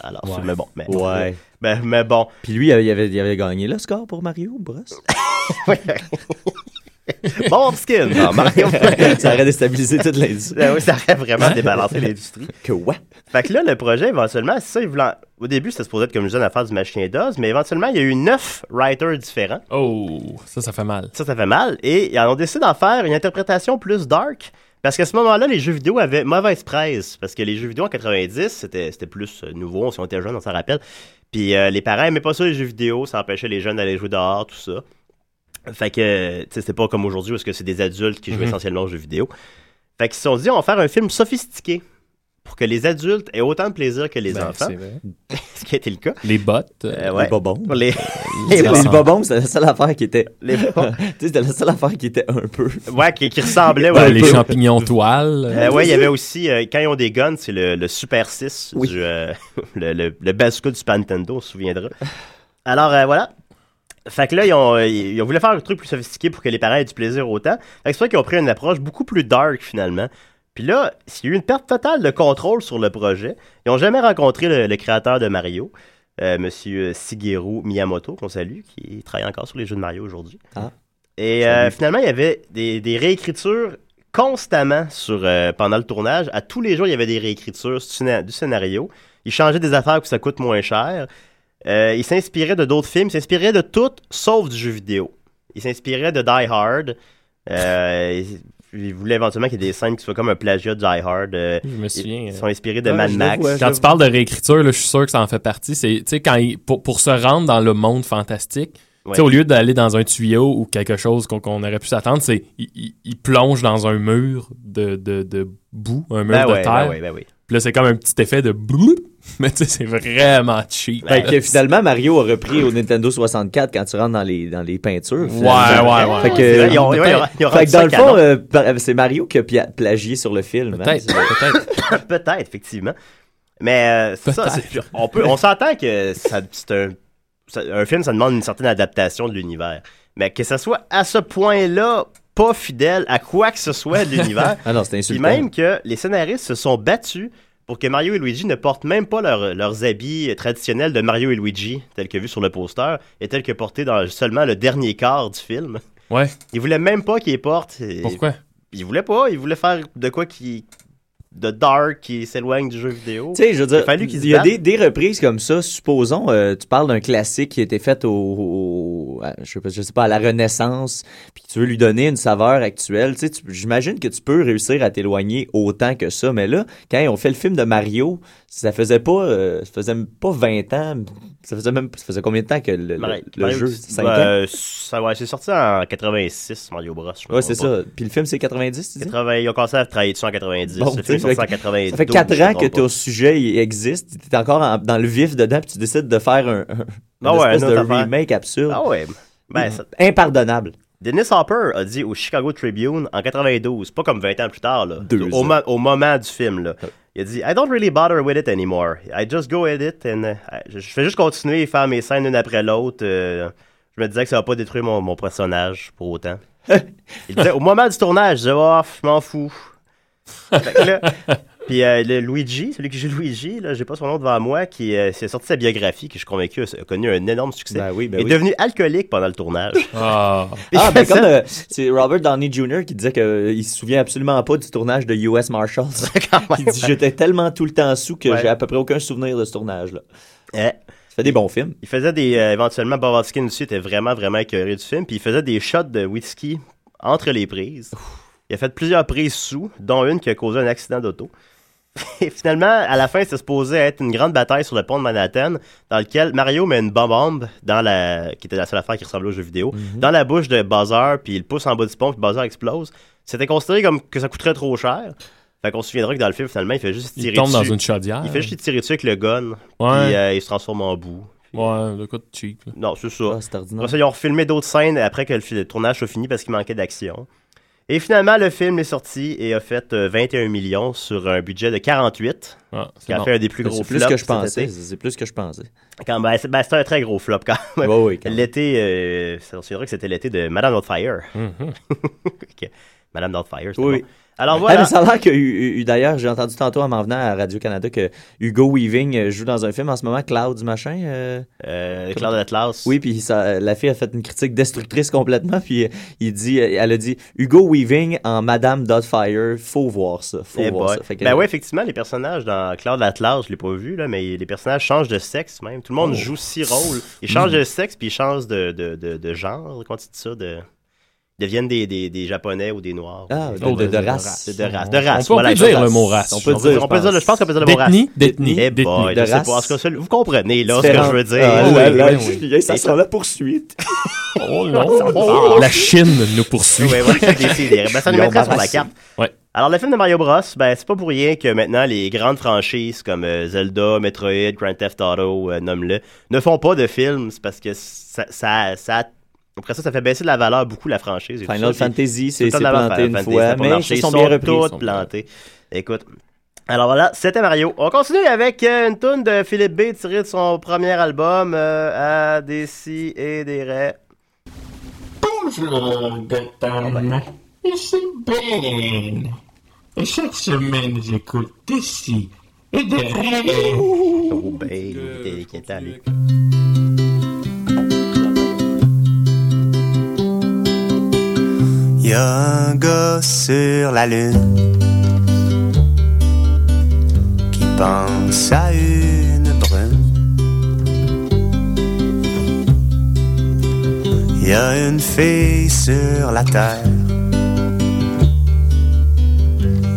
Alors, c'est- Ouais. mais bon. Mais, Ouais. Ben, mais bon. Puis lui, il avait, il avait gagné le score pour Mario Bros. *laughs* *laughs* Bon Hopkins, non, Mario. *laughs* ça aurait déstabilisé toute l'industrie. Ah oui, ça aurait vraiment débalancé l'industrie. Que ouais. Fait que là, le projet, éventuellement, c'est ça, ils voulaient- au début, c'était supposé être comme une affaire du machin d'os, mais éventuellement, il y a eu neuf writers différents. Oh, ça, ça fait mal. Ça, ça fait mal. Et ils ont décidé d'en faire une interprétation plus dark. Parce qu'à ce moment-là, les jeux vidéo avaient mauvaise presse. Parce que les jeux vidéo en 90, c'était c'était plus euh, nouveau. Si on était jeunes, on s'en rappelle. Puis euh, les parents aimaient pas ça, les jeux vidéo. Ça empêchait les jeunes d'aller jouer dehors, tout ça. Fait que, tu sais, c'était pas comme aujourd'hui, parce que c'est des adultes qui jouent Mhm. essentiellement aux jeux vidéo. Fait qu'ils se sont dit, on va faire un film sophistiqué. Pour que les adultes aient autant de plaisir que les Ben, enfants. c'est vrai. *laughs* Ce qui a été le cas. Les bottes. Euh, ouais. Les bobons. Les, les- *laughs* Les bobons, c'était la seule affaire qui était. Les *laughs* bobons. Tu sais, c'était la seule affaire qui était un peu. Ouais, qui, qui ressemblait Ben, ouais, un les peu. champignons toiles. Euh, ouais, il y avait aussi, euh, quand ils ont des guns, c'est le, le Super 6, Oui. du, euh, le, le, le bazooka du Super Nintendo, on se souviendra. Alors, euh, voilà. Fait que là, ils ont, ils ont voulu faire un truc plus sophistiqué pour que les parents aient du plaisir autant. Fait que c'est vrai qu'ils ont pris une approche beaucoup plus dark, finalement. Puis là, il y a eu une perte totale de contrôle sur le projet. Ils n'ont jamais rencontré le, le créateur de Mario, euh, Monsieur Shigeru Miyamoto, qu'on salue, qui travaille encore sur les jeux de Mario aujourd'hui. Ah. Et euh, finalement, il y avait des, des réécritures constamment sur, euh, pendant le tournage. À tous les jours, il y avait des réécritures du, scéna- du scénario. Il changeait des affaires pour que ça coûte moins cher. Euh, il s'inspirait de d'autres films. Il s'inspirait de tout sauf du jeu vidéo. Il s'inspirait de Die Hard. Euh, il, il voulait éventuellement qu'il y ait des scènes qui soient comme un plagiat de Die Hard. Euh, Je me souviens. Ils sont inspirés de Ouais, Mad Max. vois, Quand tu parles de réécriture, là, je suis sûr que ça en fait partie. C'est, tu sais, quand il- pour, pour se rendre dans le monde fantastique, tu sais, Ouais. au lieu d'aller dans un tuyau ou quelque chose qu'on, qu'on aurait pu s'attendre, c'est il, il- il plonge dans un mur de, de, de boue, un mur Ben de ouais, terre. ben ben oui. Puis là, c'est comme un petit effet de bloup, *laughs* mais tu sais, c'est vraiment cheap. Fait que finalement, Mario a repris au Nintendo 64 quand tu rentres dans les, dans les peintures. Ouais, finalement. ouais, ouais. Fait que, C'est vrai, ils ont- ils ont- peut-être- ils ont fait que dans le fond, euh, c'est Mario qui a plagié sur le film. hein. Peut-être, peut-être. *laughs* Peut-être, effectivement. Mais euh, c'est ça. On, peut, on s'entend que c'est un, un film, ça demande une certaine adaptation de l'univers. Mais que ça soit à ce point-là pas fidèle à quoi que ce soit de l'univers. *laughs* Ah non, c'était Puis insultant. même que les scénaristes se sont battus pour que Mario et Luigi ne portent même pas leur- leurs habits traditionnels de Mario et Luigi, tels que vus sur le poster, et tels que portés dans seulement le dernier quart du film. Ouais. Ils voulaient même pas qu'ils les portent. et- Pourquoi? Ils voulaient pas. Ils voulaient faire de quoi qui de dark qui s'éloigne du jeu vidéo. Tu sais, je veux dire, il y a des, des reprises comme ça. Supposons, euh, tu parles d'un classique qui a été fait au, au- à- je, sais pas, je sais pas, à la Renaissance, puis tu veux lui donner une saveur actuelle. Tu sais, tu- j'imagine que tu peux réussir à t'éloigner autant que ça. Mais là, quand ont fait le film de Mario, ça faisait pas, euh, ça faisait pas 20 ans. Ça faisait même, ça faisait combien de temps que le, le- Mario- le Mario- jeu? 5 Ouais, ans? euh, ça, ouais, c'est sorti en 86, Mario Bros. je Ouais, c'est ça. Puis le film, c'est 90, tu dis? 80, ils ont commencé à travailler dessus en 90. Bon, le film est sorti en que- 92. Ça fait 4 je me ans que ton sujet il existe, t'es encore en- dans le vif dedans, puis tu décides de faire un, un Ah une ouais, espèce de remake absurde. Ah ouais. Ben, ça- Impardonnable. Dennis Hopper a dit au Chicago Tribune en 92, pas comme 20 ans plus tard, là, Deux au, ans. mo- au moment du film. Là. Il a dit I don't really bother with it anymore. I just go it and uh, je, je fais juste continuer et faire mes scènes une après l'autre. euh, je me disais que ça va pas détruire mon, mon personnage pour autant. *laughs* Il disait au moment du tournage, je disais oh, je m'en fous. Fait que là, puis euh, le Luigi, celui qui joue Luigi, là, j'ai pas son nom devant moi, qui euh, s'est sorti sa biographie, que je suis convaincu a, connu un énorme succès. Ben oui, ben est oui. devenu alcoolique pendant le tournage. Ah. *laughs* Ah, ben Ça- comme euh, c'est Robert Downey Jr. qui disait qu'il se souvient absolument pas du tournage de US Marshals. *laughs* il dit J'étais tellement tout le temps sous que Ouais. j'ai à peu près aucun souvenir de ce tournage-là. Eh. Ça fait des bons films. Il faisait des. euh, éventuellement, Bob Hoskins aussi était vraiment, vraiment écœuré du film. Puis il faisait des shots de whisky entre les prises. Il a fait plusieurs prises sous, dont une qui a causé un accident d'auto. *laughs* Et finalement, à la fin, c'était supposé être une grande bataille sur le pont de Manhattan, dans lequel Mario met une bombe dans la. qui était la seule affaire qui ressemblait au jeu vidéo, dans la bouche de Buzzer, puis il le pousse en bas du pont, puis Buzzer explose. C'était considéré comme que ça coûterait trop cher. Fait qu'on se souviendra que dans le film, finalement, il fait juste Il tirer tombe dans dessus. une chaudière. Il fait juste tirer dessus avec le gun, Ouais. puis euh, il se transforme en boue. Ouais, le coup de cheap. là. Non, c'est ça. Ah, c'est ordinaire. Après ça, ils ont refilmé d'autres scènes après que le, le tournage soit fini parce qu'il manquait d'action. Et finalement, le film est sorti et a fait euh, 21 millions sur un budget de 48. Ah, qui a bon. fait un des plus C'est gros plus flops que je pensais, c'est plus que je pensais. Quand, ben, c'est ben, c'est un très gros flop quand même. Oui. L'été, euh, c'est c'est vrai que c'était l'été de Madame Doubtfire. Mhm. *laughs* Ok. Madame Doubtfire, c'était Oui. bon. Alors Ah, voilà. mais ça a l'air que, eu- eu- d'ailleurs, j'ai entendu tantôt en m'en venant à Radio-Canada que Hugo Weaving euh, joue dans un film en ce moment, Clouds, machin. Euh, Euh, Cloud Atlas. Oui, puis ça, la fille a fait une critique destructrice complètement, puis euh, il dit, euh, elle a dit Hugo Weaving en Madame Doubtfire, faut voir ça, faut Eh voir boy. ça. Fait que- Ben ouais, effectivement, les personnages dans Cloud Atlas, je l'ai pas vu, là, mais les personnages changent de sexe même. Tout le monde Oh. joue six rôles. Ils changent Mm. de sexe, puis ils changent de, de, de, de genre. Comment tu dis ça? De... Deviennent des, des, des Japonais ou des Noirs. Ah, de- de- de race. De, race. De race. On peut- on dire le mot race. On peut dire, on peut dire, je pense qu'on peut dire le mot race. D'ethnie, d'ethnie, De race. pas. Ça, vous comprenez, là, ce que je veux dire. Ah, Oui, là, oui, là, oui. Julien, ça sent la poursuite. *laughs* Oh non. La Chine nous poursuit. Oui, voilà, décidé. Ben, ça nous Ils ont mettra sur la carte. Ouais. Alors, le film de Mario Bros, ben, c'est pas pour rien que maintenant les grandes franchises comme euh, Zelda, Metroid, Grand Theft Auto, euh, nomme-le, ne font pas de films. C'est parce que ça, ça, ça- après ça, ça fait baisser de la valeur beaucoup la franchise. et Final ça. Fantasy, c'est tout le temps c'est de la planté une Fantasy, fois, mais marché. ils sont bien repris. Ils sont plantés. Écoute. Alors voilà, c'était Mario. On continue avec euh, une tune de Philippe B tirée de son premier album euh, à des si et des raies. Bonjour, Gotham. Ici Ben. Et chaque semaine, j'écoute d'ici et de rêves. Oh ben, il était- qui Y a un gars sur la lune qui pense à une brune. Y a une fille sur la terre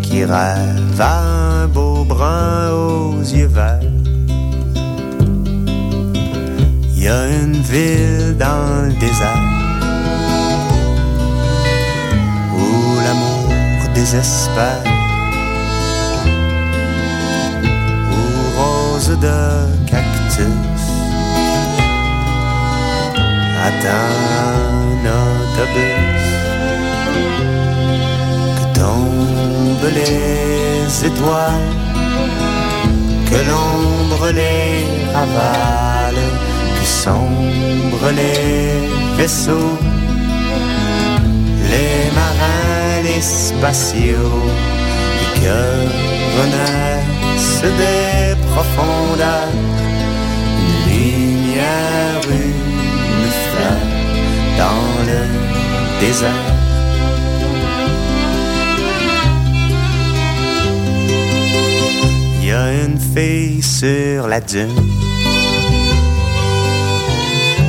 qui rêve à un beau brun aux yeux verts. Y a une ville dans le désert désespère, où rose de cactus. Atteint un autobus, que tombent les étoiles, que l'ombre les ravale, que sombrent les vaisseaux les marins, spatiaux, que des profondeurs une lumière, une fleur dans le désert. Il y a une fille sur la dune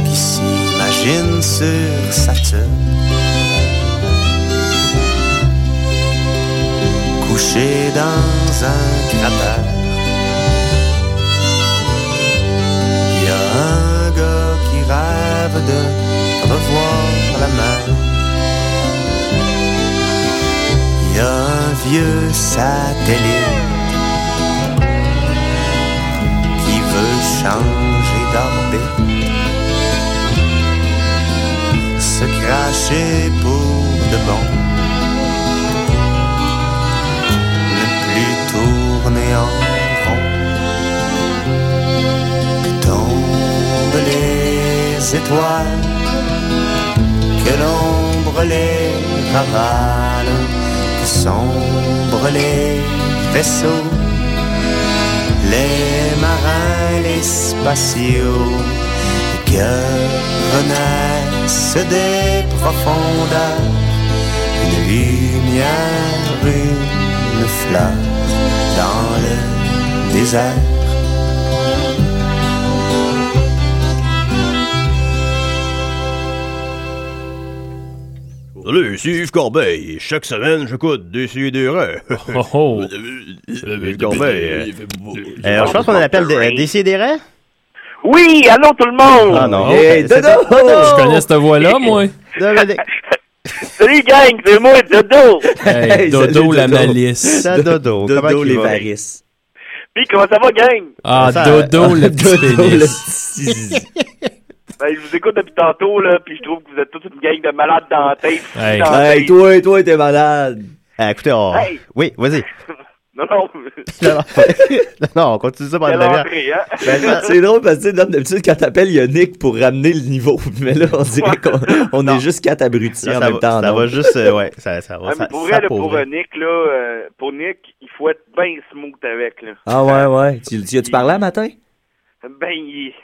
qui s'imagine sur Saturne. Couché dans un cratère. Il y a un gars qui rêve de revoir la mer. Il y a un vieux satellite qui veut changer d'orbite. Se cracher pour de bon. En rond. Que tombent les étoiles, que l'ombre les ravale, que sombrent les vaisseaux, les marins, les spatiaux, que renaissent des profondeurs une lumière, une fleur dans le désert. Salut, c'est Yves Corbeil. Chaque semaine, j'écoute des des. Oh, oh. *laughs* Yves Corbeil. Euh, je pense qu'on appelle des Décideret. Oui, allô tout le monde! Ah non. Hey, c'est- Dodo! Je connais cette voix-là, moi? *laughs* Salut gang, c'est moi, Dodo! Hey, Dodo, la malice. Dodo. Dodo, les varices. Puis comment ça va gang? Ah, Ça, Dodo, le petit. Ben, je vous écoute depuis tantôt, là, puis je trouve que vous êtes toute une gang de malades dans la tête. Hey. Dans la Hey, tête. toi, toi, t'es malade. Ah, écoutez. Hey. Oui, vas-y. *laughs* Non, non. *laughs* non, on continue ça pendant demi-heure. entrée, hein? *laughs* Ben, C'est drôle parce que d'habitude, quand t'appelles, il y a Nick pour ramener le niveau. *laughs* Mais là, on dirait qu'on on est juste quatre abrutis Là, en même temps. ça non? va juste, euh, ouais, ça, ça va. Ah, pour ça vrai, là, pour Nick, là, euh, pour Nick, il faut être bien smooth avec, là. Ah ouais, ouais. Tu, tu as-tu parlé un matin? Ben, il,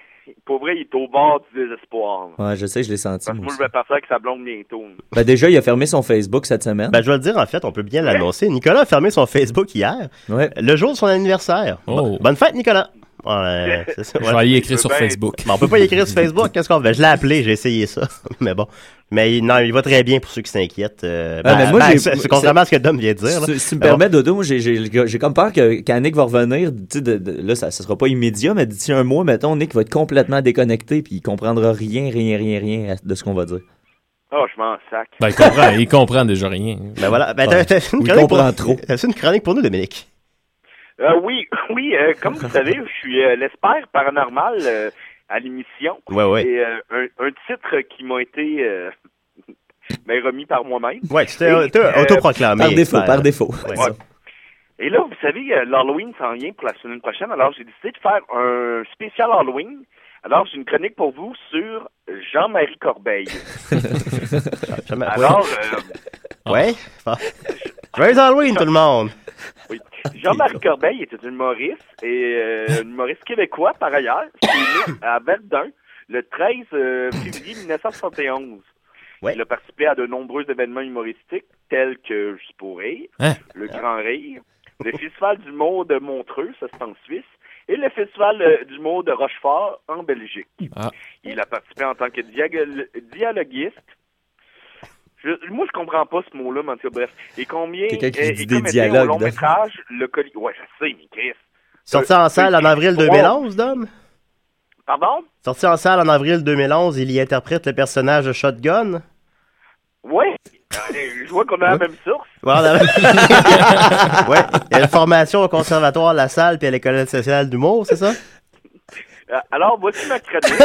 pour vrai, il est au bord du désespoir. là. Ouais, je sais, je l'ai senti. Parce que moi je vais partir avec sa blonde bientôt. Ben déjà, il a fermé son Facebook cette semaine. Ben, je vais le dire, en fait, on peut bien l'annoncer. Nicolas a fermé son Facebook hier, Ouais. le jour de son anniversaire. Bon- Bonne fête, Nicolas! Ouais, *laughs* c'est ça, Je vais y écrire sur Facebook. Bon, on peut pas y écrire sur *laughs* Facebook, qu'est-ce qu'on fait? Je l'ai appelé, j'ai essayé ça. *laughs* mais bon. Mais il- non, il va très bien pour ceux qui s'inquiètent. euh, Ah, ben, mais moi, ben, c'est contrairement à ce que Dom vient de dire. là. Si, si tu me bon. permets, Dodo, moi, j'ai- comme peur que quand Nick va revenir, tu sais, de- de- là, ça, ça sera pas immédiat, mais d'ici un mois, mettons, Nick va être complètement déconnecté puis il comprendra rien, rien, rien, rien de ce qu'on va dire. Oh, je m'en sac. Ben, il comprend, il comprend déjà rien. Ben voilà. Ben, t'as- une il comprend pour... trop. T'as une chronique pour nous, Dominique? Euh, oui, *laughs* oui, euh, comme vous savez, je suis euh, l'expert paranormal euh, à l'émission. Ouais, ouais. Et euh, un, un titre qui m'a été euh, *laughs* ben, remis par moi-même. T'es euh, autoproclamé. Par défaut, par défaut. Ouais. Ouais. Et là, vous savez, l'Halloween s'en vient pour la semaine prochaine, alors j'ai décidé de faire un spécial Halloween. Alors, j'ai une chronique pour vous sur Jean-Marie Corbeil. *laughs* Jamais- Alors, euh, Ouais. Joyeux Halloween, tout le monde! Oui. *laughs* Jean-Marie Corbeil était un humoriste, et euh, un humoriste québécois, par ailleurs, qui est né à Verdun le 13 euh, février 1971. Ouais. Il a participé à de nombreux événements humoristiques, tels que Juste pour rire, Hein? le Grand Rire, le Festival d'humour de Montreux, ça c'est en Suisse, et le Festival euh, d'humour de Rochefort en Belgique. Ah. Il a participé en tant que dialoguiste. Je- moi, je comprends pas ce mot-là, mais en tout cas, bref. Et combien Quelqu'un qui dit des dialogues, long métrage, le colis... Ouais, je sais, mais Chris. Sorti Euh, en salle en euh, avril trois- 2011, Dom? Pardon? Sorti en salle en avril 2011, il y interprète le personnage de Shotgun? Ouais. Euh, Je vois qu'on a la même source. Ouais, on a- *laughs* ouais, il y a une formation au conservatoire La Salle puis à l'école sociale d'humour, c'est ça? Euh, Alors, voici ma chronique.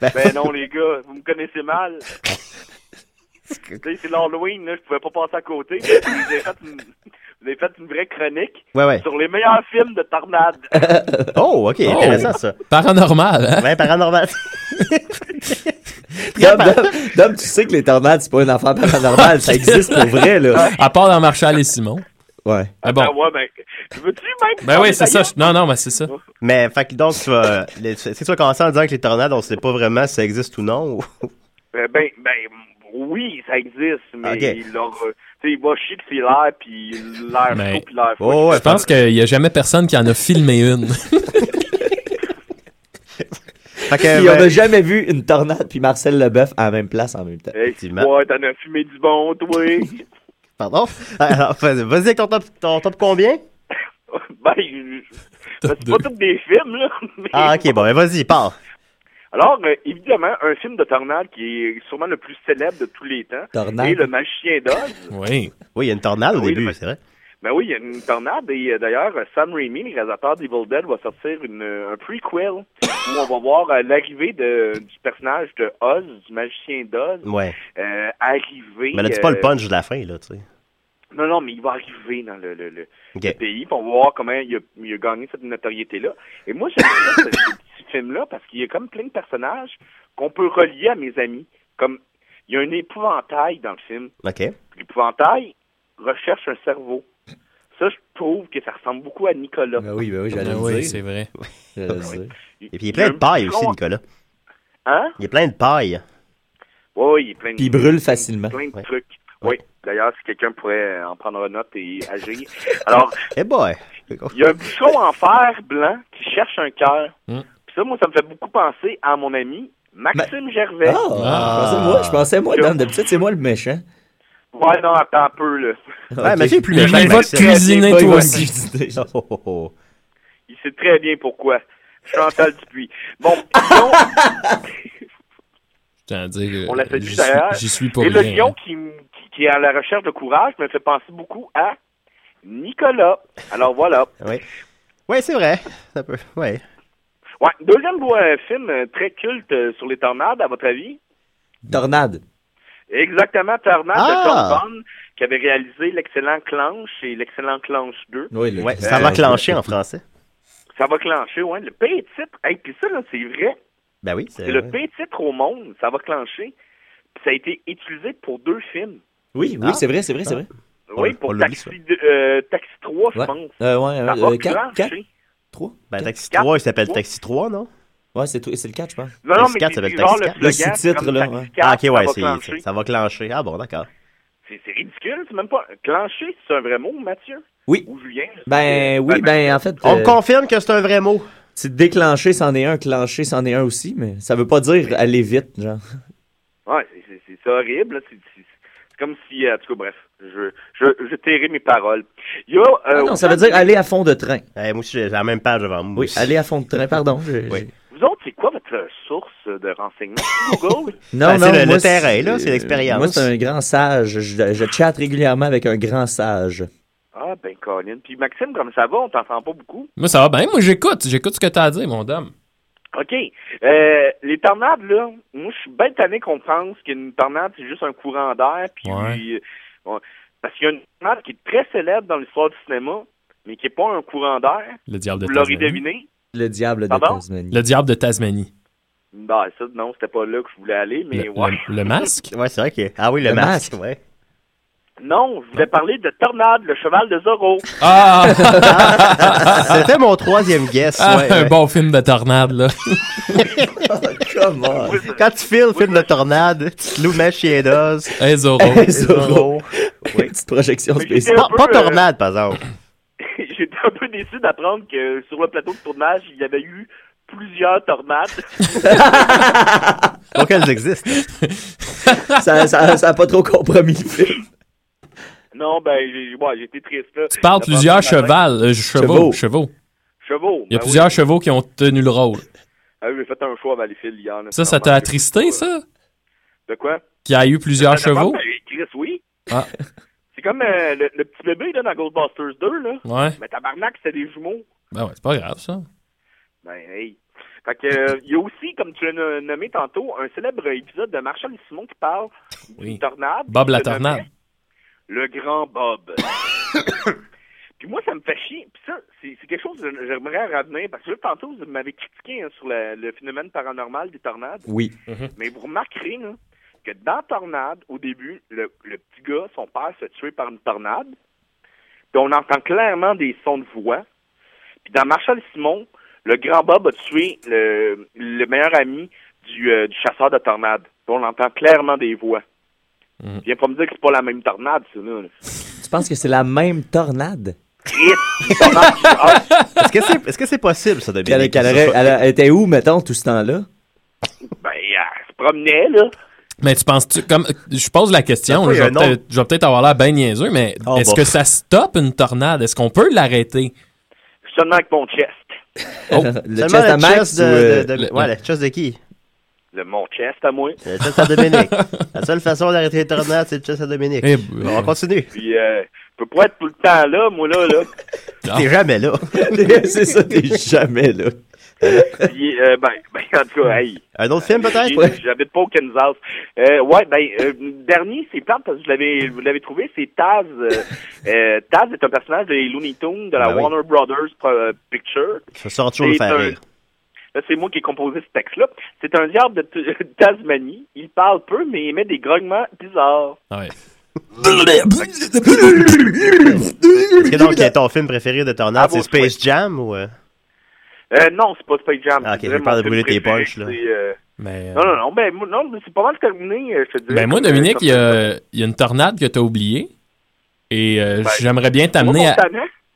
Ben- *laughs* ben non, les gars, vous me connaissez mal. *laughs* Tu sais, c'est l'Halloween, là, je pouvais pas passer à côté. Vous avez fait une, vous avez fait une vraie chronique Ouais, ouais. sur les meilleurs films de tornade. *laughs* Oh, ok, intéressant ça. Paranormal, hein? Ouais, paranormal. *laughs* Dom, Dom, Dom, tu sais que les tornades, c'est pas une affaire paranormale, ça existe pour vrai, là. À part dans Marshall et Simon. Ouais. Ah bon. Ah ouais, ben, veux-tu même? Ben oui, c'est ça. Non, non, mais c'est ça. Mais, fait que donc, tu vas, que tu vas commencer en disant que les tornades, on sait pas vraiment si ça existe ou non. ou- Euh, ben, ben, oui, ça existe, mais il, leur, euh, tu sais, il va chier que c'est l'air, puis l'air Mais- chaud, puis l'air froid. Oh, ouais, Je pense qu'il n'y a jamais personne qui en a filmé une. *laughs* Puis on ben, n'a jamais vu une tornade puis Marcel Leboeuf à la même place en même temps. Hey, Effectivement. ouais, t'en as fumé du bon, toi. *laughs* Pardon? Alors, vas-y vas-y avec ton top, ton top combien? *laughs* ben, je- ben, c'est pas tous des films, là. mais Ah, ok, bon, ben vas-y, pars. Alors, euh, évidemment, un film de tornade qui est sûrement le plus célèbre de tous les temps Tornade? est Le Magicien d'Oz. *laughs* Oui. Oui, il y a une tornade au Oui, début, le- c'est vrai. Ben oui, il y a une tornade et euh, d'ailleurs, Sam Raimi, le réalisateur d'Evil Dead, va sortir une, euh, un prequel *coughs* où on va voir euh, l'arrivée de, du personnage de Oz, du magicien d'Oz, Ouais. euh, arriver... Mais là, dis pas le euh, punch de la fin, là, tu sais. Non, non, mais il va arriver dans le, le, le, Ok. le pays, va voir comment il a, il a gagné cette notoriété-là. Et moi, j'aime bien ce, ce petit film-là parce qu'il y a comme plein de personnages qu'on peut relier à mes amis. Comme, il y a un épouvantail dans le film. Ok. L'épouvantail recherche un cerveau. Ça, je trouve que ça ressemble beaucoup à Nicolas. Ben oui, ben oui, j'allais le oui, dire. c'est vrai. *laughs* Et puis il est plein de paille aussi, Nicolas. Hein? Il est plein de paille. Oui, il est plein de Puis il brûle facilement. plein de Ouais. trucs. Oui. D'ailleurs, si quelqu'un pourrait en prendre note et agir. Alors, *laughs* Eh boy. il y a un bouchon en fer blanc qui cherche un cœur. Hmm. Puis ça, moi, ça me fait beaucoup penser à mon ami Maxime Gervais. Ah, je pensais moi, je pensais moi, Dom, d'habitude, c'est moi le méchant. Ouais, non, attends un peu, là. Ouais, Ok. mais c'est plus méchant. il va te cuisiner, toi aussi. Oh, oh, oh. Il sait très bien pourquoi. Chantal *laughs* Dupuis. Bon, sinon, Je dire, On l'a fait juste derrière. J'y suis pour et le lion hein. qui, qui, qui est à la recherche de courage me fait penser beaucoup à Nicolas. Alors voilà. Oui. Oui, c'est vrai. Ça peut. Ouais. Ouais, deuxième euh, film euh, très culte euh, sur les tornades, à votre avis? Tornade. Exactement, Tornade Ah! de Tom Bond, qui avait réalisé l'excellent Clanche et l'excellent Clanche 2. Oui, le- Ouais, ça va clencher en français. Ça va clencher, ouais. Le pire titre, hey, puis ça, là, c'est vrai. Ben oui, C'est le pire titre au monde, ça va clencher. Ça a été utilisé pour deux films. Oui, oui, c'est vrai, c'est vrai, c'est vrai. Oui, On- pour on. Taxi, deux- euh, Taxi 3, je pense. Euh, ouais, Ça euh, va euh, quatre- clencher. 3 Ben, Taxi Quatre, 3, il s'appelle. Taxi 3, non? Ouais, c'est tout- c'est le 4, je pense. Non, non, Taxi mais 4 c'est s'appelle Taxi le 4. Le sous-titre, là, Taxi ouais. 4, Ah, ok, ça ouais, ça va clencher. Ah bon, d'accord. C'est ridicule, c'est même pas... Clencher, c'est un vrai mot, Mathieu? Oui. Ou Julien? Ben oui, ben en fait. On euh, me confirme que c'est un vrai mot. C'est déclencher, c'en est un, clencher, c'en est un aussi, mais ça veut pas dire aller vite, genre. Ouais, c'est- horrible. Comme si, euh, en tout cas, bref, je, je, je tairai mes paroles. Il y a... euh, Ah non, ça veut dire aller à fond de train. Eh, moi aussi, j'ai la même page devant moi. Oui, aller à fond de train, pardon. Oui. Vous autres, c'est quoi votre source de renseignement? Google? *laughs* Non, Ben, non, c'est le- terrain, là, c'est l'expérience. Moi, c'est un grand sage. Je, je chatte régulièrement avec un grand sage. Ah, ben, Colin. Puis Maxime, comme ça va? On t'entend pas beaucoup. Moi, ça va bien. Moi, j'écoute. J'écoute ce que t'as à dire, mon dame. OK. Euh, les tornades, là, moi, je suis bien tanné qu'on pense qu'une tornade, c'est juste un courant d'air. Puis, Ouais. euh, parce qu'il y a une tornade qui est très célèbre dans l'histoire du cinéma, mais qui n'est pas un courant d'air. Le diable de Vous l'aurez Tasmanie. deviné? Le diable de Pardon? Tasmanie. Le diable de Tasmanie. Ben, ça, non, c'était pas là que je voulais aller, mais Le, ouais. le- le masque? Ouais, c'est vrai que. Ah oui, le, Le masque, masque. ouais. Non, je voulais parler de Tornade, le cheval de Zorro. Ah! *laughs* C'était mon troisième guess. Ah, ouais, un ouais. bon film de tornade, là. *laughs* Come on. Quand tu files le film de tornade, tu te loues ma chienneuse. Hey, Zorro. Hey, Zorro. Petite projection spéciale. Pas, pas euh, tornade, par exemple. *laughs* J'étais un peu déçu d'apprendre que sur le plateau de tournage, il y avait eu plusieurs tornades. Donc, elles existent. ça, ça, ça a pas trop compromis le film. Non, ben, j'ai ouais, été triste, là. Tu parles J'ai plusieurs chevals, euh, chevaux, chevaux. Chevaux. Il y a ben plusieurs oui. chevaux qui ont tenu le rôle. Ah oui, j'ai fait un choix à Valleyfield hier. là. Ça, ça t'a attristé, ça? De quoi? Qu'il y a eu plusieurs Ça dépend, chevaux? ben, Chris, oui. Ah, *laughs* C'est comme euh, le, le petit bébé là, dans Ghostbusters 2, là. ouais. Mais tabarnak, c'était des jumeaux. Ben ouais, c'est pas grave, ça. Ben, hey. Fait que, euh, il y a aussi, comme tu l'as nommé tantôt, un célèbre épisode de Marshall et Simon qui parle Oui. d'une tornade. Bob la tornade. Le grand Bob. *coughs* Puis moi, ça me fait chier. Puis ça, c'est quelque chose que j'aimerais revenir. Parce que là, tantôt, vous m'avez critiqué hein, sur le, le phénomène paranormal des tornades. Oui. Mais vous remarquerez là, que dans Tornade, au début, le, le petit gars, son père, se tué par une tornade. Puis on entend clairement des sons de voix. Puis dans Marshall Simon, le grand Bob a tué le, le meilleur ami du, euh, du chasseur de tornade. Puis on entend clairement des voix. Mhm. Viens pas me dire que c'est pas la même tornade, ça, là. Tu penses que c'est la même tornade? Est-ce que c'est c'est possible, ça, de bien elle, elle était où, mettons, tout ce temps-là? ben, elle se promenait, là. Mais tu penses-tu, comme, je pose la question, là, je, vais peut-être, peut-être avoir l'air bien niaiseux, mais Oh, est-ce bon. que ça stoppe une tornade? Est-ce qu'on peut l'arrêter? Seulement avec mon chest. Oh, *laughs* le Seulement chest à Max chest ou, de, de- le- Ouais, le chest de qui? Le, mon chest à moi. Le chest à Dominique. la seule façon d'arrêter les tornades, c'est le chest à Dominique. Eh, On continue. Puis, euh, je peux pas être tout le temps là, moi, là, là. T'es jamais là. *laughs* c'est ça, t'es jamais là. Puis, euh, ben, ben, en tout cas, hey. Un autre film, peut-être? J'ai- J'habite pas au Kansas. Euh, ouais, ben, euh, dernier, c'est plate parce que je l'avais, vous l'avez trouvé, c'est Taz. Euh, *laughs* euh, Taz est un personnage des Looney Tunes de la Ben oui. Warner Brothers euh, Picture. Ça sort toujours C'est faire un- rire. C'est moi qui ai composé ce texte-là. C'est un diable de T- *laughs* Tasmanie. Il parle peu, mais il émet des grognements bizarres. Ouais. Est-ce que donc, quel est ton film préféré de tornade? Ah, c'est Space Jam ou... euh? Euh, non, c'est pas Space Jam. Ah, ok, vraiment peur de brûler tes punchs, là. euh, Mais, euh, Non, non, non, ben, moi- non, mais c'est pas mal terminé, je te dis. ben moi, Dominique, il y a, il y a une tornade que t'as oubliée. Et euh, j'aimerais bien t'amener à,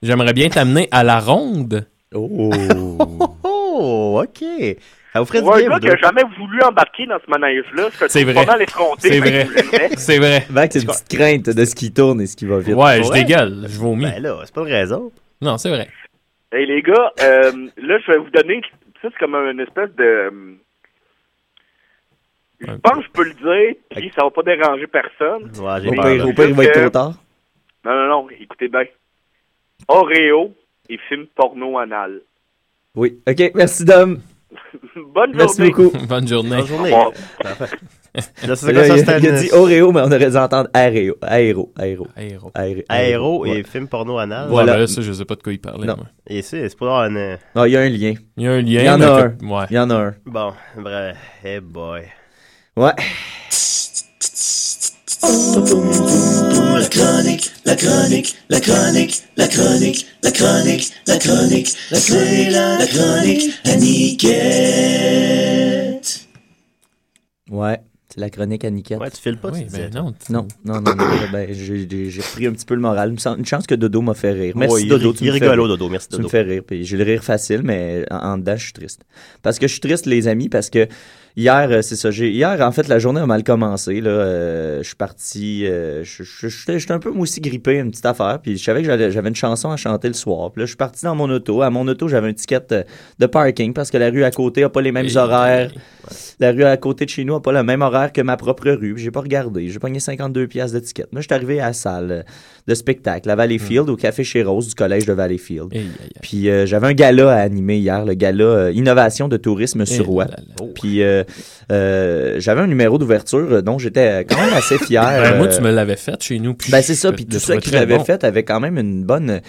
j'aimerais bien t'amener à la ronde. Oh. *laughs* Oh, OK. Ça vous ferait du bien, qui a deux. jamais voulu embarquer dans ce manège-là, C'est vrai. C'est vrai. *laughs* C'est vrai. Max, c'est une petite crainte de ce qui tourne et ce qui va vite. Ouais, je dégueule, je vomis. Ben là, c'est pas une raison. Non, c'est vrai. Hey, les gars, euh, là, je vais vous donner... Ça, c'est comme une espèce de... Je pense que je peux le dire, puis ça va pas déranger personne. Ouais, j'ai au pire, il va être trop tard. Non, non, non, écoutez bien. Oreo et film porno anal. Oui. OK, merci, Dom. *laughs* Bonne Merci journée. beaucoup. *laughs* Bonne journée. Bonne journée. Là, c'est Là, quoi ça, il, a- il a une- dit Oreo, mais on aurait dû entendre aéro. Aéro. Aéro. Aéro. Aéro. Aéro et ouais. film porno anal. Voilà. Ouais, ben là, ça, je sais pas de quoi il parlait. Non. moi. Et c'est, c'est pour avoir une... Non, il y a un lien. Il y a un lien. Il y en a que- un. Ouais. Il y en a un. Bon, bref. Hey boy. Ouais. La chronique, la chronique, la chronique, la chronique, la chronique, la chronique, la c'est la, la chronique à Niquette. Ouais. C'est la chronique à Niquette. Ouais, tu files pas, Oui, tu disais. ben non. Non, non, non, non. ben, j'ai repris un petit peu le moral. Une chance- que Dodo m'a fait rire. Merci Dodo. tu il me rigolo. Dodo. Merci, Tu Dodo. me fais rire. Puis j'ai le rire facile, mais en, en dedans, je suis triste. Parce que je suis triste, les amis, parce que hier, euh, c'est ça. Hier, en fait, la journée a mal commencé. Là, Euh, je suis parti. euh, J'étais un peu moi aussi grippé, une petite affaire. Puis je savais que j'avais une chanson à chanter le soir. Puis là, je suis parti dans mon auto. À mon auto, j'avais un ticket euh, de parking parce que la rue à côté a pas les mêmes Et- horaires. La rue à côté de chez nous a pas le même horaire que ma propre rue. J'ai pas regardé. J'ai pogné 52 pièces de ticket. Moi, je suis arrivé à la salle de spectacle à Valleyfield, au Café Chez Rose du collège de Valleyfield. Aïe, aïe, aïe. Puis euh, j'avais un gala à animer hier, le gala euh, Innovation de tourisme sur Eh Roi. Puis euh, j'avais un numéro d'ouverture dont j'étais quand même assez fier. *laughs* Ben, moi, tu me l'avais fait chez nous. puis ben c'est ça, puis tout ça trouvais que j'avais bon. fait avait quand même une bonne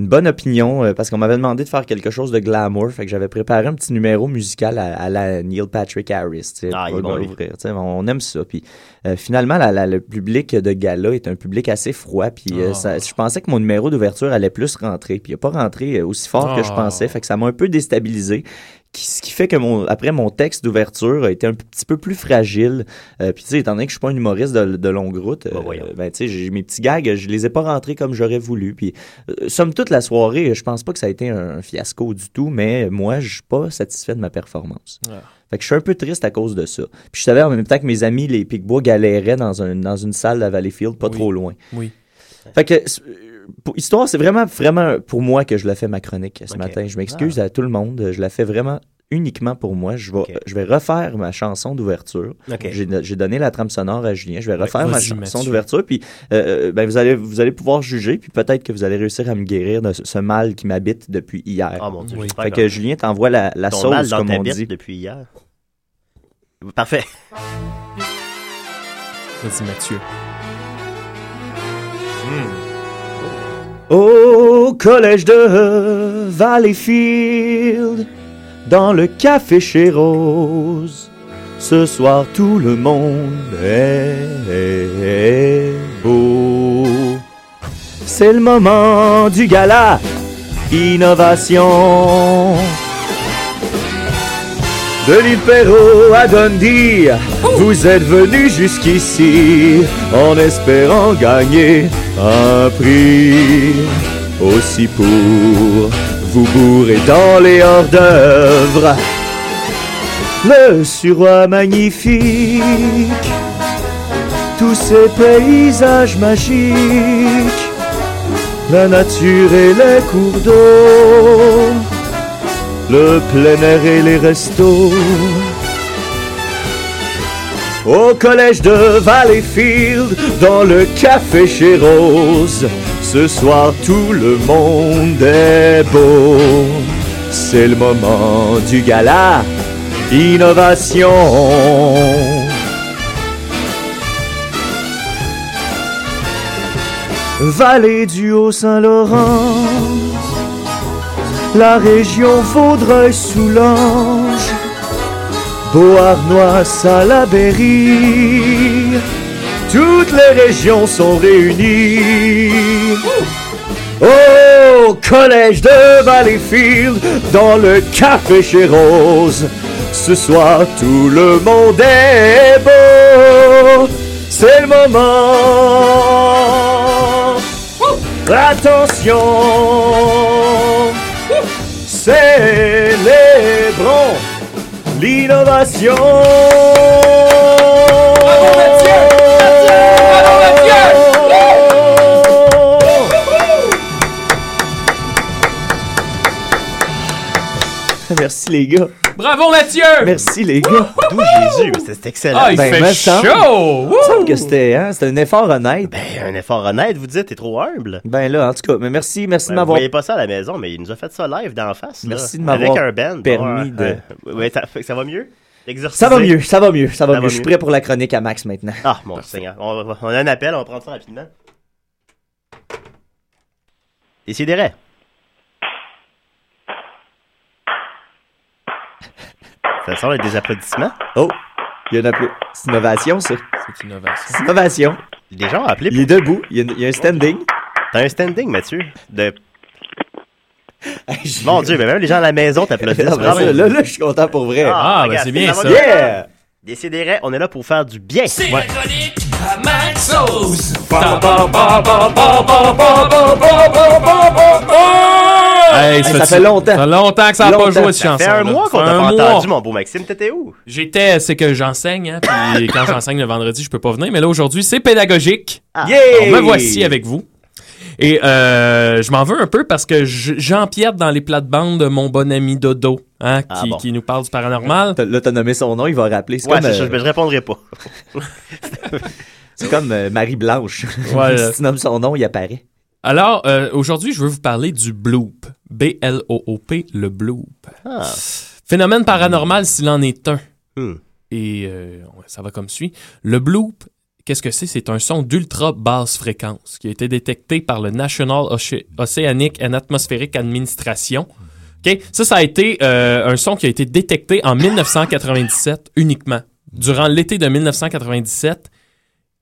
une bonne opinion euh, parce qu'on m'avait demandé de faire quelque chose de glamour, fait que j'avais préparé un petit numéro musical à, à la Neil Patrick Harris, tu sais, Ah, pour bon, sais, on aime ça. Puis euh, finalement, la- la- le public de gala est un public assez froid, puis euh, Ah. je pensais que mon numéro d'ouverture allait plus rentrer, puis il a pas rentré euh, aussi fort que je Ah. pensais, fait que ça m'a un peu déstabilisé. Qui- ce qui fait que mon après mon texte d'ouverture a été un petit peu plus fragile. Euh, puis tu sais, étant donné que je suis pas un humoriste de, de longue route, euh, Bah, ben tu sais, j'ai mes petits gags, je les ai pas rentrés comme j'aurais voulu. Puis euh, somme toute la soirée, je pense pas que ça a été un, un fiasco du tout, mais moi je suis pas satisfait de ma performance. Ah. Fait que je suis un peu triste à cause de ça. Puis je savais en même temps que mes amis les Picbois galéraient dans un dans une salle à Valleyfield, pas Oui. trop loin. Oui. Fait que, pour histoire, c'est vraiment, vraiment pour moi que je la fais ma chronique ce matin. Je m'excuse à tout le monde. Je la fais vraiment uniquement pour moi. Je vais, je vais refaire ma chanson d'ouverture. Ok. J'ai j'ai donné la trame sonore à Julien. Je vais refaire ma chanson d'ouverture. Puis, euh, ben, vous allez, vous allez pouvoir juger. Puis peut-être que vous allez réussir à me guérir de ce, ce mal qui m'habite depuis hier. Ah mon dieu, Oui. j'espère fait que Julien t'envoie la, la ton mal sauce, dans comme on dit. depuis hier. Parfait. Vas-y, Mathieu. Au collège de Valleyfield, dans le café chez Rose, ce soir tout le monde est beau. C'est le moment du gala, innovation. De l'île Perrault à Dundee, vous êtes venus jusqu'ici en espérant gagner un prix. Aussi pour vous bourrer dans les hors d'œuvre. Le suroît magnifique, tous ces paysages magiques, la nature et les cours d'eau le plein air et les restos. Au collège de Valleyfield, dans le café chez Rose, ce soir tout le monde est beau. C'est le moment du gala, innovation. Vallée du Haut-Saint-Laurent la région Vaudreuil-Soulanges, Beauharnois, Salaberry, toutes les régions sont réunies. Au collège de Valleyfield, dans le café chez Rose, ce soir tout le monde est beau. C'est le moment. Attention. Célébrons l'innovation. Merci les gars. Bravo, Mathieu! Merci, les gars. D'où Jésus, mais c'est excellent. Ah, il Ben, fait me semble- chaud! Il me semble que c'était hein, c'était un effort honnête. Ben, un effort honnête, vous dites, t'es trop humble. Ben là, en tout cas, mais merci, merci Ben, de vous m'avoir voyez pas ça à la maison, mais il nous a fait ça live d'en face. là, Merci de m'avoir Avec un band. permis de- euh, ouais, ça, fait que ça va mieux? Ça va mieux, ça va mieux, ça va Ça mieux. va Je suis mieux. prêt pour la chronique à Max maintenant. Ah, mon Seigneur. On, va- on a un appel, on va prendre ça rapidement. Décidérez. Ça sort avec des applaudissements. Oh, il y a une appel- C'est une ovation, ça. C'est une ovation. C'est une ovation. Des gens ont appelé. Il est debout, il y a, il y a un standing. T'as un standing, Mathieu. De... Mon Dieu, mais même les gens à la maison t'applaudissent. Ah, ben ça, là, là, je suis content pour vrai. Ah, ben regarde, c'est bien ça. Yeah! Décidérez, on est là pour faire du bien. Ouais. Hey, Hey, ça fait longtemps. Ça fait longtemps que ça n'a pas joué cette Ça chanson. fait un mois qu'on t'a pas entendu, mon beau Maxime. T'étais où? J'étais, c'est que j'enseigne, hein, puis quand j'enseigne le vendredi, je peux pas venir, mais là aujourd'hui, c'est pédagogique. Ah. Yeah! Alors, me voici avec vous. Et euh, je m'en veux un peu parce que j'empiète dans les plates-bandes de mon bon ami Dodo, hein, Ah, qui, bon. qui nous parle du paranormal. Là, t'as nommé son nom, il va rappeler. Ouais, comme, ça, euh, je, je répondrai pas. *laughs* c'est comme euh, Marie Blanche. Ouais, *laughs* si tu nommes son nom, il apparaît. Alors, euh, aujourd'hui, je veux vous parler du bloop. B-L-O-O-P, le bloop. Ah. Phénomène paranormal s'il en est un. Hmm. Et euh, ça va comme suit. Le bloop, qu'est-ce que c'est? C'est un son d'ultra basse fréquence qui a été détecté par le National Oce- Oceanic and Atmospheric Administration. OK? Ça, ça a été euh, un son qui a été détecté en 1997 uniquement, durant l'été de 1997,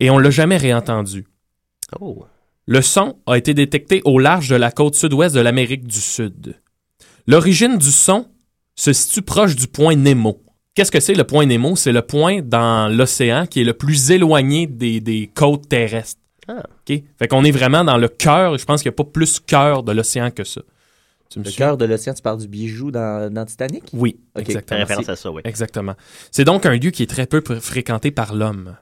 et on l'a jamais réentendu. Oh. Le son a été détecté au large de la côte sud-ouest de l'Amérique du Sud. L'origine du son se situe proche du point Nemo. Qu'est-ce que c'est le point Nemo? C'est le point dans l'océan qui est le plus éloigné des, des côtes terrestres. Ah. OK? Fait qu'on est vraiment dans le cœur, je pense qu'il n'y a pas plus cœur de l'océan que ça. Tu me Le cœur de l'océan, tu parles du bijou dans, dans Titanic? Oui, exactement. Référence à ça, oui. Exactement. C'est donc un lieu qui est très peu fréquenté par l'homme.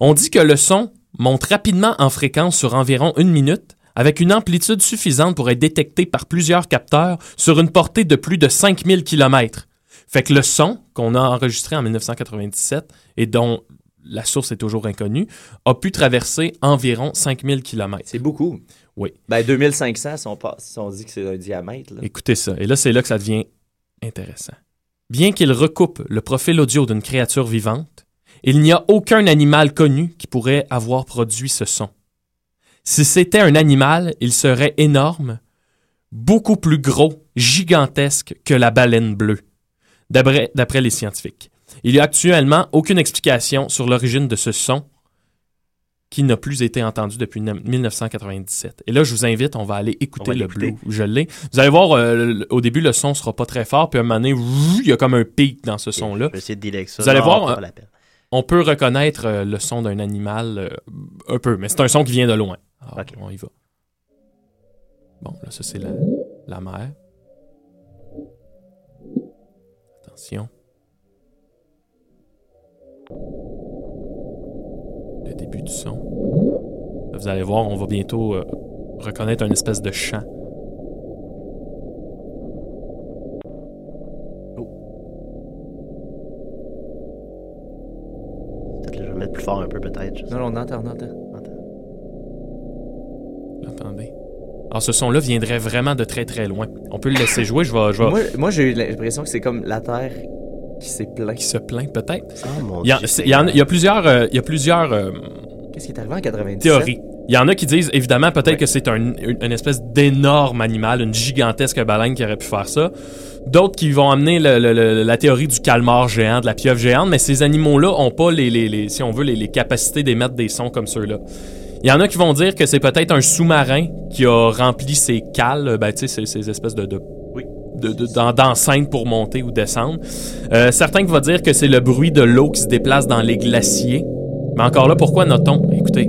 On dit que le son monte rapidement en fréquence sur environ une minute, avec une amplitude suffisante pour être détecté par plusieurs capteurs sur une portée de plus de 5000 km. Fait que le son qu'on a enregistré en 1997 et dont la source est toujours inconnue, a pu traverser environ 5000 km. C'est beaucoup. Oui. Ben, 2500, si on, passe- si on dit que c'est un diamètre. là. Écoutez ça. Et là, c'est là que ça devient intéressant. Bien qu'il recoupe le profil audio d'une créature vivante, il n'y a aucun animal connu qui pourrait avoir produit ce son. Si c'était un animal, il serait énorme, beaucoup plus gros, gigantesque que la baleine bleue, d'après d'après les scientifiques. Il n'y a actuellement aucune explication sur l'origine de ce son qui n'a plus été entendu depuis ne- 1997. Et là, je vous invite, on va aller écouter va le blue. Je l'ai. Vous allez voir, euh, au début, le son sera pas très fort, puis à un moment donné, il y a comme un pic dans ce son-là. Je vais essayer de ça. Vous allez Non, voir, on peut reconnaître euh, le son d'un animal euh, un peu, mais c'est un son qui vient de loin. Alors, Ok. On y va. Bon, là, ça, c'est la, la mer. Attention. Le début du son. Là, vous allez voir, on va bientôt euh, reconnaître une espèce de chant. Mettre plus fort un peu, peut-être. Non, non, on entend, on entend. Attendez. Alors, ce son-là viendrait vraiment de très très loin. On peut le laisser jouer. Je vais. Je vais Moi, moi j'ai eu l'impression que c'est comme la Terre qui s'est plaint. qui se plaint peut-être. Oh mon Il y, a, Dieu, il y a- il y a plusieurs, euh, il y a plusieurs euh, Qu'est-ce qui est arrivé en 97? théories. Il y en a qui disent, évidemment, peut-être que c'est un, une, espèce d'énorme animal, une gigantesque baleine qui aurait pu faire ça. D'autres qui vont amener le- le- le- la théorie du calmar géant, de la pieuvre géante, mais ces animaux-là ont pas les, les- les- si on veut, les, les capacités d'émettre des sons comme ceux-là. Il y en a qui vont dire que c'est peut-être un sous-marin qui a rempli ses cales, ben tu sais, ces, ces espèces de, de de- de- d'en- d'enceinte pour monter ou descendre. Euh, certains qui vont dire que c'est le bruit de l'eau qui se déplace dans les glaciers. Mais encore là, pourquoi notons? Écoutez,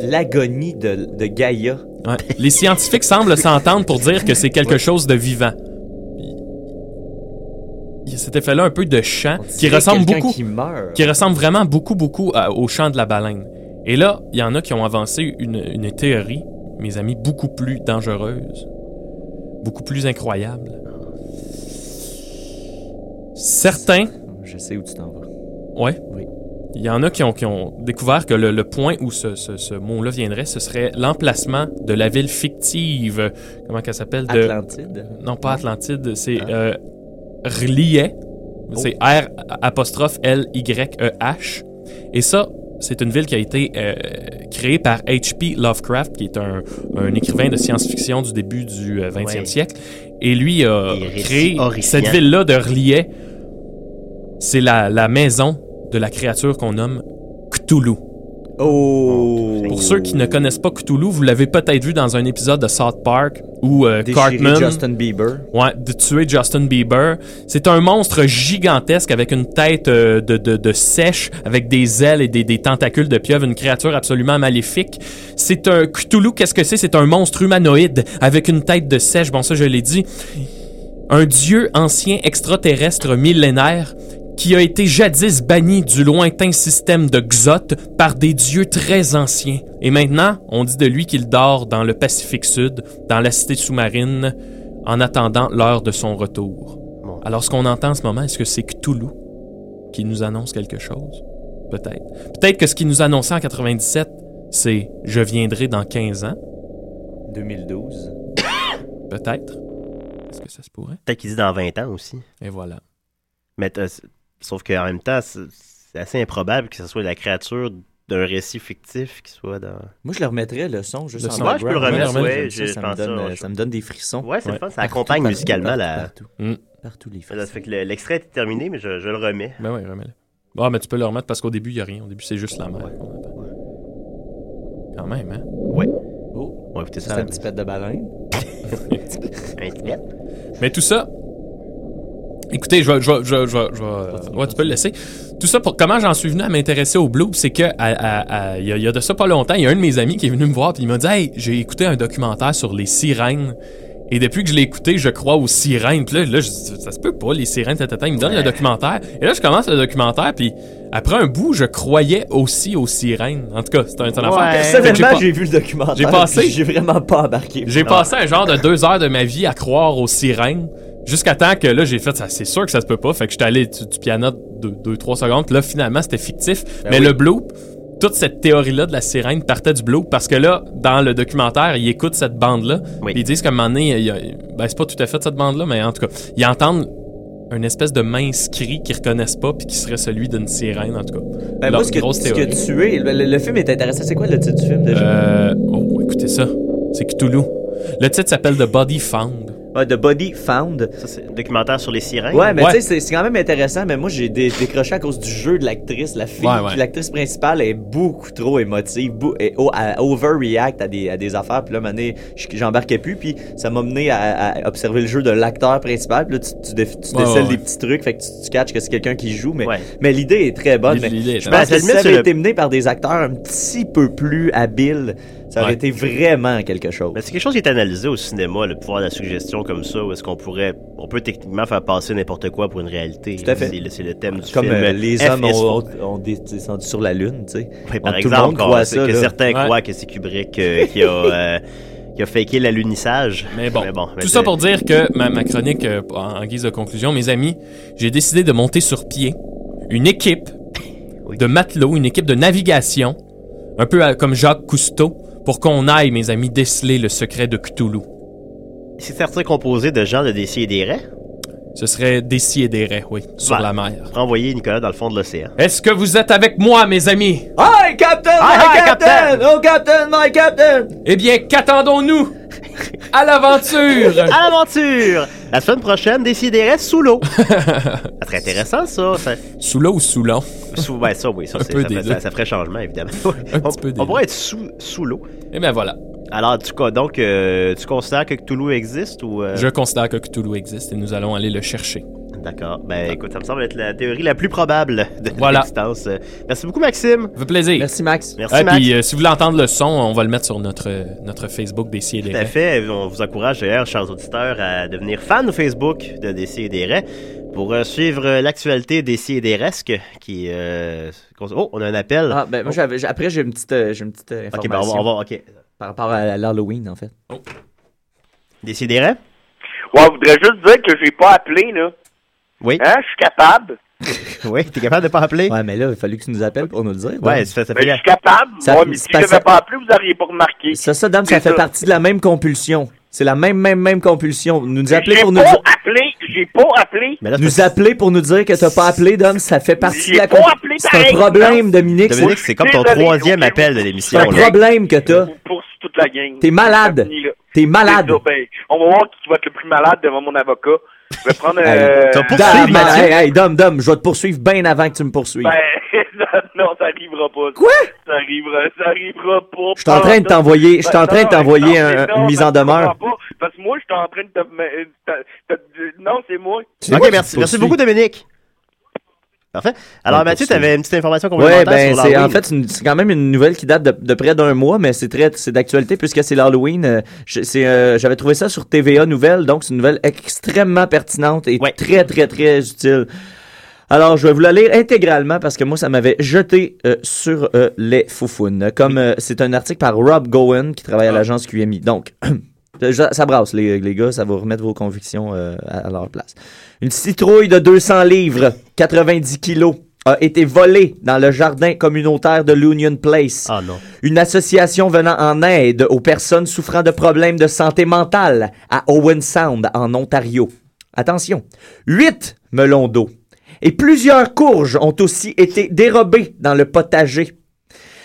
L'agonie de, de Gaïa. ouais, les scientifiques semblent s'entendre pour dire que c'est quelque chose de vivant. Il y a cet effet-là un peu de chant qui ressemble beaucoup, qui meurt. qui ressemble vraiment beaucoup, beaucoup à- au chant de la baleine. Et là, il y en a qui ont avancé une, une théorie, mes amis, beaucoup plus dangereuse, beaucoup plus incroyable. Certains, Je sais où tu t'en vas. ouais. Il y en a qui ont, qui ont découvert que le, le point où ce, ce- ce mot-là viendrait, ce serait l'emplacement de la ville fictive. Comment qu'elle s'appelle? De... Atlantide? Non, pas Atlantide, c'est euh, Rliet. C'est R apostrophe L Y E H. Et ça, c'est une ville qui a été euh, créée par H.P. Lovecraft, qui est un, un écrivain de science-fiction du début du euh, 20e Ouais. siècle. Et lui a créé cette ville-là de Rliet. C'est la, la maison de la créature qu'on nomme Cthulhu. Oh! Pour ceux qui ne connaissent pas Cthulhu, vous l'avez peut-être vu dans un épisode de South Park où euh, Cartman Justin Bieber. Ouais, de tuer Justin Bieber. C'est un monstre gigantesque avec une tête euh, de, de, de sèche, avec des ailes et des, des tentacules de pieuvre, une créature absolument maléfique. C'est un Cthulhu, qu'est-ce que c'est? C'est un monstre humanoïde avec une tête de sèche. Bon, ça, je l'ai dit. Un dieu ancien extraterrestre millénaire qui a été jadis banni du lointain système de Xot par des dieux très anciens. Et maintenant, on dit de lui qu'il dort dans le Pacifique Sud, dans la cité sous-marine, en attendant l'heure de son retour. Alors, ce qu'on entend en ce moment, est-ce que c'est Cthulhu qui nous annonce quelque chose? Peut-être. Peut-être que ce qu'il nous annonçait en 97, c'est « Je viendrai dans 15 ans 2012. ». Peut-être. Est-ce que ça se pourrait? Peut-être qu'il dit dans 20 ans aussi. Et voilà. Mais sauf qu'en même temps, c'est assez improbable que ce soit la créature d'un récit fictif qui soit dans. Moi, je le remettrais, le son, juste Le en son. Ouais, je peux le remettre, J'aime ouais, ça, je ça, me pense donne, ça, euh, je- ça me donne des frissons. Ouais, c'est le fun, ça Partout, accompagne partout, musicalement partout, la. Partout, Mm. Partout les Ça frissons. fait que le- l'extrait est terminé, mais je, je le remets. Ben oui, remets-le. Bon, mais tu peux le remettre parce qu'au début, il n'y a rien. Au début, c'est juste la mer. Quand même, hein? Ouais. Oh, On va écouter ça. c'est un petit pet de baleine. *laughs* *laughs* Un petit pet. Mais tout ça. Écoutez, je vais. Je vais, je vais- je vais- je vais- ouais, tu peux le laisser. Tout ça pour comment j'en suis venu à m'intéresser au Blue, c'est que à- à- à- il y, a- il y a de ça pas longtemps, il y a un de mes amis qui est venu me voir puis il m'a dit Hey, j'ai écouté un documentaire sur les sirènes. Et depuis que je l'ai écouté, je crois aux sirènes. Puis là, là, je dis, ça se peut pas, les sirènes, tata, Il me donne le documentaire. Et là, je commence le documentaire, puis après un bout, je croyais aussi aux sirènes. En tout cas, c'est un, c'est une affaire. Fait que j'ai Personnellement, j'ai vu le documentaire. J'ai passé. J'ai vraiment pas embarqué. J'ai passé un genre de deux heures de ma vie à croire aux sirènes. Jusqu'à temps que là, j'ai fait ça. C'est sûr que ça se peut pas. Fait que j'étais allé du, du piano deux, deux, trois secondes. Puis là, finalement, c'était fictif. Ben Mais oui. le bloop, toute cette théorie-là de la sirène partait du bloop. Parce que là, dans le documentaire, ils écoutent cette bande-là. Ils disent qu'à un moment donné, il y a- ben, c'est pas tout à fait cette bande-là, mais en tout cas, ils entendent une espèce de mince cri qu'ils reconnaissent pas, puis qui serait celui d'une sirène, en tout cas. Ben, Leur moi, ce que, grosse ce que théorie. tu es, le film est intéressant. C'est quoi le titre du film déjà? Euh, oh, écoutez ça. C'est Cthulhu. Le titre s'appelle The Body Found. Ouais, The Body Found. Ça, c'est un documentaire sur les sirènes. Ouais, mais tu sais, c'est- c'est quand même intéressant, mais moi, j'ai dé- décroché à cause du jeu de l'actrice. La fille, Ouais, ouais. l'actrice principale est beaucoup trop émotive, bou- et o- à overreact à des, à des affaires. Puis là, à un moment donné, j- j'embarquais plus, puis ça m'a mené à, à observer le jeu de l'acteur principal. Puis là, tu, tu, déf- tu Ouais, décèles ouais, des petits trucs, fait que tu, tu catches que c'est quelqu'un qui joue, mais, Ouais. mais l'idée est très bonne. L'idée- mais l'idée est je pense que Ben, si ça avait été mené par des acteurs un petit peu plus habiles, ça aurait Ouais. été vraiment quelque chose. Mais c'est quelque chose qui est analysé au cinéma, le pouvoir de la suggestion comme ça, où est-ce qu'on pourrait, on peut techniquement faire passer n'importe quoi pour une réalité. Tout à fait. C'est le, c'est le thème du Comme film. euh, les F hommes is ont, descendu sur la Lune, tu sais. Par On- tout le exemple, monde croit qu'on- ça, que là. certains Ouais. croient que c'est Kubrick euh, qui a euh, qui a faké l'alunissage. Mais bon, mais tout ça pour dire que ma, ma chronique, euh, en, en guise de conclusion, mes amis, j'ai décidé de monter sur pied une équipe de matelots, une équipe de navigation, un peu à- comme Jacques Cousteau, pour qu'on aille, mes amis, déceler le secret de Cthulhu. C'est certain composé de gens de DC et des raies. Ce serait des et des raies, oui, sur Bah, la mer. Pour envoyer Nicolas dans le fond de l'océan. Est-ce que vous êtes avec moi, mes amis? Hi, Captain! Hi, my hi, Captain! Captain! Oh, Captain, my Captain! Eh bien, qu'attendons-nous? *laughs* À l'aventure! À l'aventure! La semaine prochaine, DC et des raies sous l'eau. ça serait intéressant, ça. ça... Sous l'eau ou sous l'eau? Sous, ouais, ça, oui, ça, Un c'est- peu ça, des fait- deux. ça- ça ferait changement, évidemment. Un on petit peu des on deux. pourrait être sous, sous l'eau. Eh bien, voilà. Alors, tu, quoi, donc, euh, tu considères que Cthulhu existe ou. euh, Je considère que Cthulhu existe et nous allons aller le chercher. D'accord. Ben, écoute, ça me semble être la théorie la plus probable de Voilà. l'existence. Euh, Merci beaucoup, Maxime. Ça fait plaisir. Merci, Max. Merci, Ah, Max. puis, euh, si vous voulez entendre le son, on va le mettre sur notre, notre Facebook des et des Tout à fait. On vous encourage d'ailleurs, chers auditeurs, à devenir fan Facebook de DC et des pour euh, suivre euh, l'actualité des et des Resques qui. euh, oh, on a un appel. Ah, ben, moi, j'avais, j'ai- après, j'ai une petite, euh, j'ai une petite euh, ok, ben, on information. va, on va- ok. Par rapport à l'Halloween, en fait. Raies? Ouais, je voudrais juste dire que j'ai pas appelé, là. Oui. Hein, je suis capable. *laughs* oui, t'es capable de pas appeler? Ouais, mais là, il a fallu que tu nous appelles pour nous le dire. Ouais, ça, ça Ben, fait... je suis capable. Ça- ouais, mais si c'est je pas n'avais pas appelé, vous n'auriez pas remarqué. Ça, ça, dame, ça C'est fait partie de la même compulsion. C'est la même, même, même compulsion. Nous appeler J'ai pour nous pas dire... appelé, j'ai pas appelé. Mais là, c'est Nous appeler pour nous dire que t'as pas appelé, Dom, ça fait partie de la pas compulsion. appelé C'est un problème, Dominique. Dominique, c'est- c'est comme ton troisième appel de C'est l'émission. un là. problème que t'as. Pour la gang. T'es malade. T'es malade. Ça, ben, on va voir qui va être le plus malade devant mon avocat. Je vais prendre. *laughs* Euh, t'as pas- Dom, hey, hey, Dom, Dom, je vais te poursuivre bien avant que tu me poursuives. ben, *laughs* non, ça arrivera pas. Quoi? Ça arrivera, ça arrivera pas. Je suis en train de t'envoyer, je suis en train de t'envoyer un- une mise en demeure. Pas, parce que moi, je suis en train de te. Non, c'est moi. Ok, merci. Merci beaucoup, Dominique. Parfait. Alors, Ouais, Mathieu, poursuivre. t'avais une petite information Ouais, complémentaire ben sur l'Halloween. en fait c'est quand même une nouvelle qui date de, de près d'un mois, mais c'est très c'est d'actualité puisque c'est l'Halloween. Euh, c'est, euh, J'avais trouvé ça sur TVA Nouvelle, donc c'est une nouvelle extrêmement pertinente et Ouais. très très très utile. Alors, je vais vous la lire intégralement parce que moi, ça m'avait jeté euh, sur les foufounes. Comme c'est un article par Rob Gowen qui travaille à l'agence QMI. Donc, *clears throat* ça ça brasse, les, les gars, ça va remettre vos convictions euh, à, à leur place. Une citrouille de 200 livres, 90 kilos, a été volée dans le jardin communautaire de l'Union Place. Ah non. Une association venant en aide aux personnes souffrant de problèmes de santé mentale à Owen Sound, en Ontario. Attention, huit melons d'eau et plusieurs courges ont aussi été dérobées dans le potager.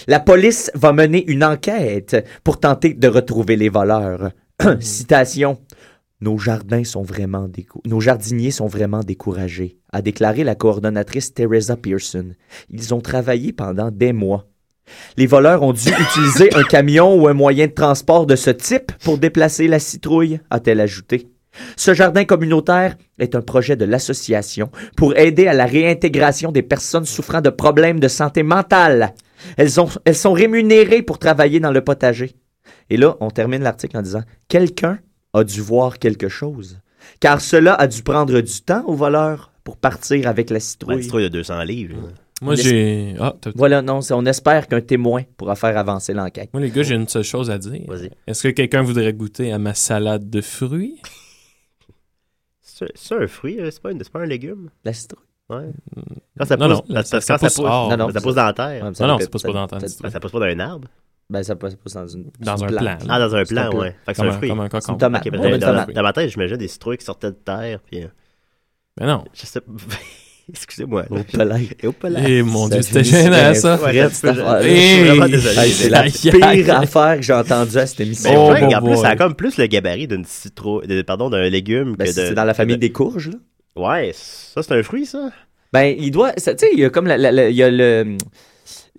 La police va mener une enquête pour tenter de retrouver les voleurs. *coughs* Citation. Nos jardins sont vraiment nos jardiniers sont vraiment découragés, a déclaré la coordonnatrice Teresa Pearson. Ils ont travaillé pendant des mois. Les voleurs ont dû *coughs* utiliser un camion ou un moyen de transport de ce type pour déplacer la citrouille, a-t-elle ajouté. Ce jardin communautaire est un projet de l'association pour aider à la réintégration des personnes souffrant de problèmes de santé mentale. Elles, ont, elles sont rémunérées pour travailler dans le potager. Et là, on termine l'article en disant Quelqu'un a dû voir quelque chose. Car cela a dû prendre du temps aux voleurs pour partir avec la citrouille. une citrouille de 200 livres. Moi, On j'ai. Ah, Voilà, non, on espère qu'un témoin pourra faire avancer l'enquête. Moi, les gars, j'ai une seule chose à dire. Vas-y. Est-ce que quelqu'un voudrait goûter à ma salade de fruits? C'est un fruit, c'est pas, une- pas un légume. La citrouille. Ouais. Quand ça Non, pousse, non, ça- ça pousse ça pousse. Non, ça pousse dans la terre. Non, non, ça pousse pas dans la terre. ça- Ben, ça pousse pas d'un arbre. Ben, ça pousse dans une, Dans un plante. plant. Ah, dans un plant, plant. ouais. Fait que c'est un fruit. comme un cocon. ben, Ouais, dans, ma tête, j'imagine des citrouilles qui sortaient de terre, puis... euh, Mais non. Je sais *laughs* Excusez-moi. Au palais. Et au palais. Eh, mon Dieu, c'était gênant, ça. Ouais, je- Eh, je suis vraiment désolé. Hey, c'est la pire affaire que j'ai entendue à cette émission. Oh, en plus, ça a comme plus le gabarit d'une citrouille, de- pardon, d'un légume Ben, que de... c'est dans la famille de- des courges, là. Ouais, ça, c'est un fruit, ça? Ben, il doit. Tu sais, il y a comme la- la- la- il y a le.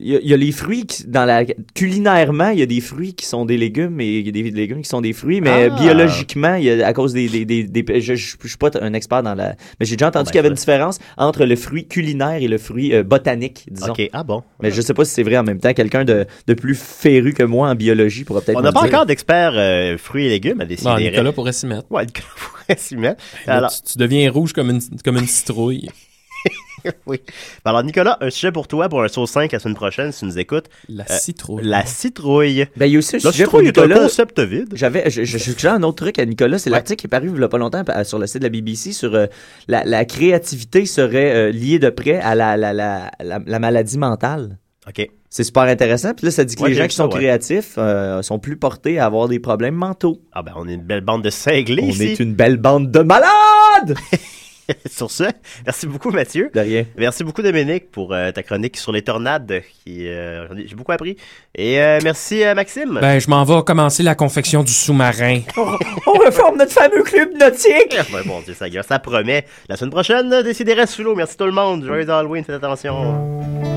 Il y, a, il y a les fruits qui, dans la culinairement, il y a des fruits qui sont des légumes et il y a des légumes qui sont des fruits, mais Ah. biologiquement, il y a à cause des, des, des, des- je, je, je suis pas un expert dans la, mais j'ai déjà entendu ben, qu'il y avait une différence entre le fruit culinaire et le fruit euh, botanique, disons. Ok, ah bon. Mais je sais pas si c'est vrai en même temps. Quelqu'un de, de plus féru que moi en biologie pourra peut-être. On n'a pas dire. encore d'experts euh, fruits et légumes à décider. Bon, Nicolas pourrait s'y mettre. Ouais, Nicolas *laughs* pourrait s'y mettre. Là, Alors, tu, tu deviens rouge comme une, comme une citrouille. *laughs* *laughs* oui. Alors, Nicolas, un sujet pour toi pour un sauce 5 la semaine prochaine, si tu nous écoutes. La Euh, citrouille. La citrouille. Ben, il y a aussi un La sujet pour citrouille est un Nicolas. concept vide. J'avais, je, je, je suggère un autre truc à Nicolas. C'est Ouais. l'article qui est paru il y a pas longtemps euh, sur le site de la BBC sur euh, la, la créativité serait euh, liée de près à la, la, la, la, la maladie mentale. OK. C'est super intéressant. Puis là, ça dit que Ouais, les gens qui ça, sont ouais. créatifs euh, sont plus portés à avoir des problèmes mentaux. Ah ben, on est une belle bande de cinglés On ici. est une belle bande de malades! *laughs* *laughs* Sur ce, merci beaucoup, Mathieu. De rien. Merci beaucoup, Dominique, pour euh, ta chronique sur les tornades. qui euh, J'ai beaucoup appris. Et euh, merci, euh, Maxime. Ben, je m'en vais commencer la confection du sous-marin. *laughs* On reforme notre fameux club nautique! Ben, bon Dieu, ça, ça promet. La semaine prochaine, décidez sous l'eau. Merci tout le monde. Joyeux Halloween, faites attention.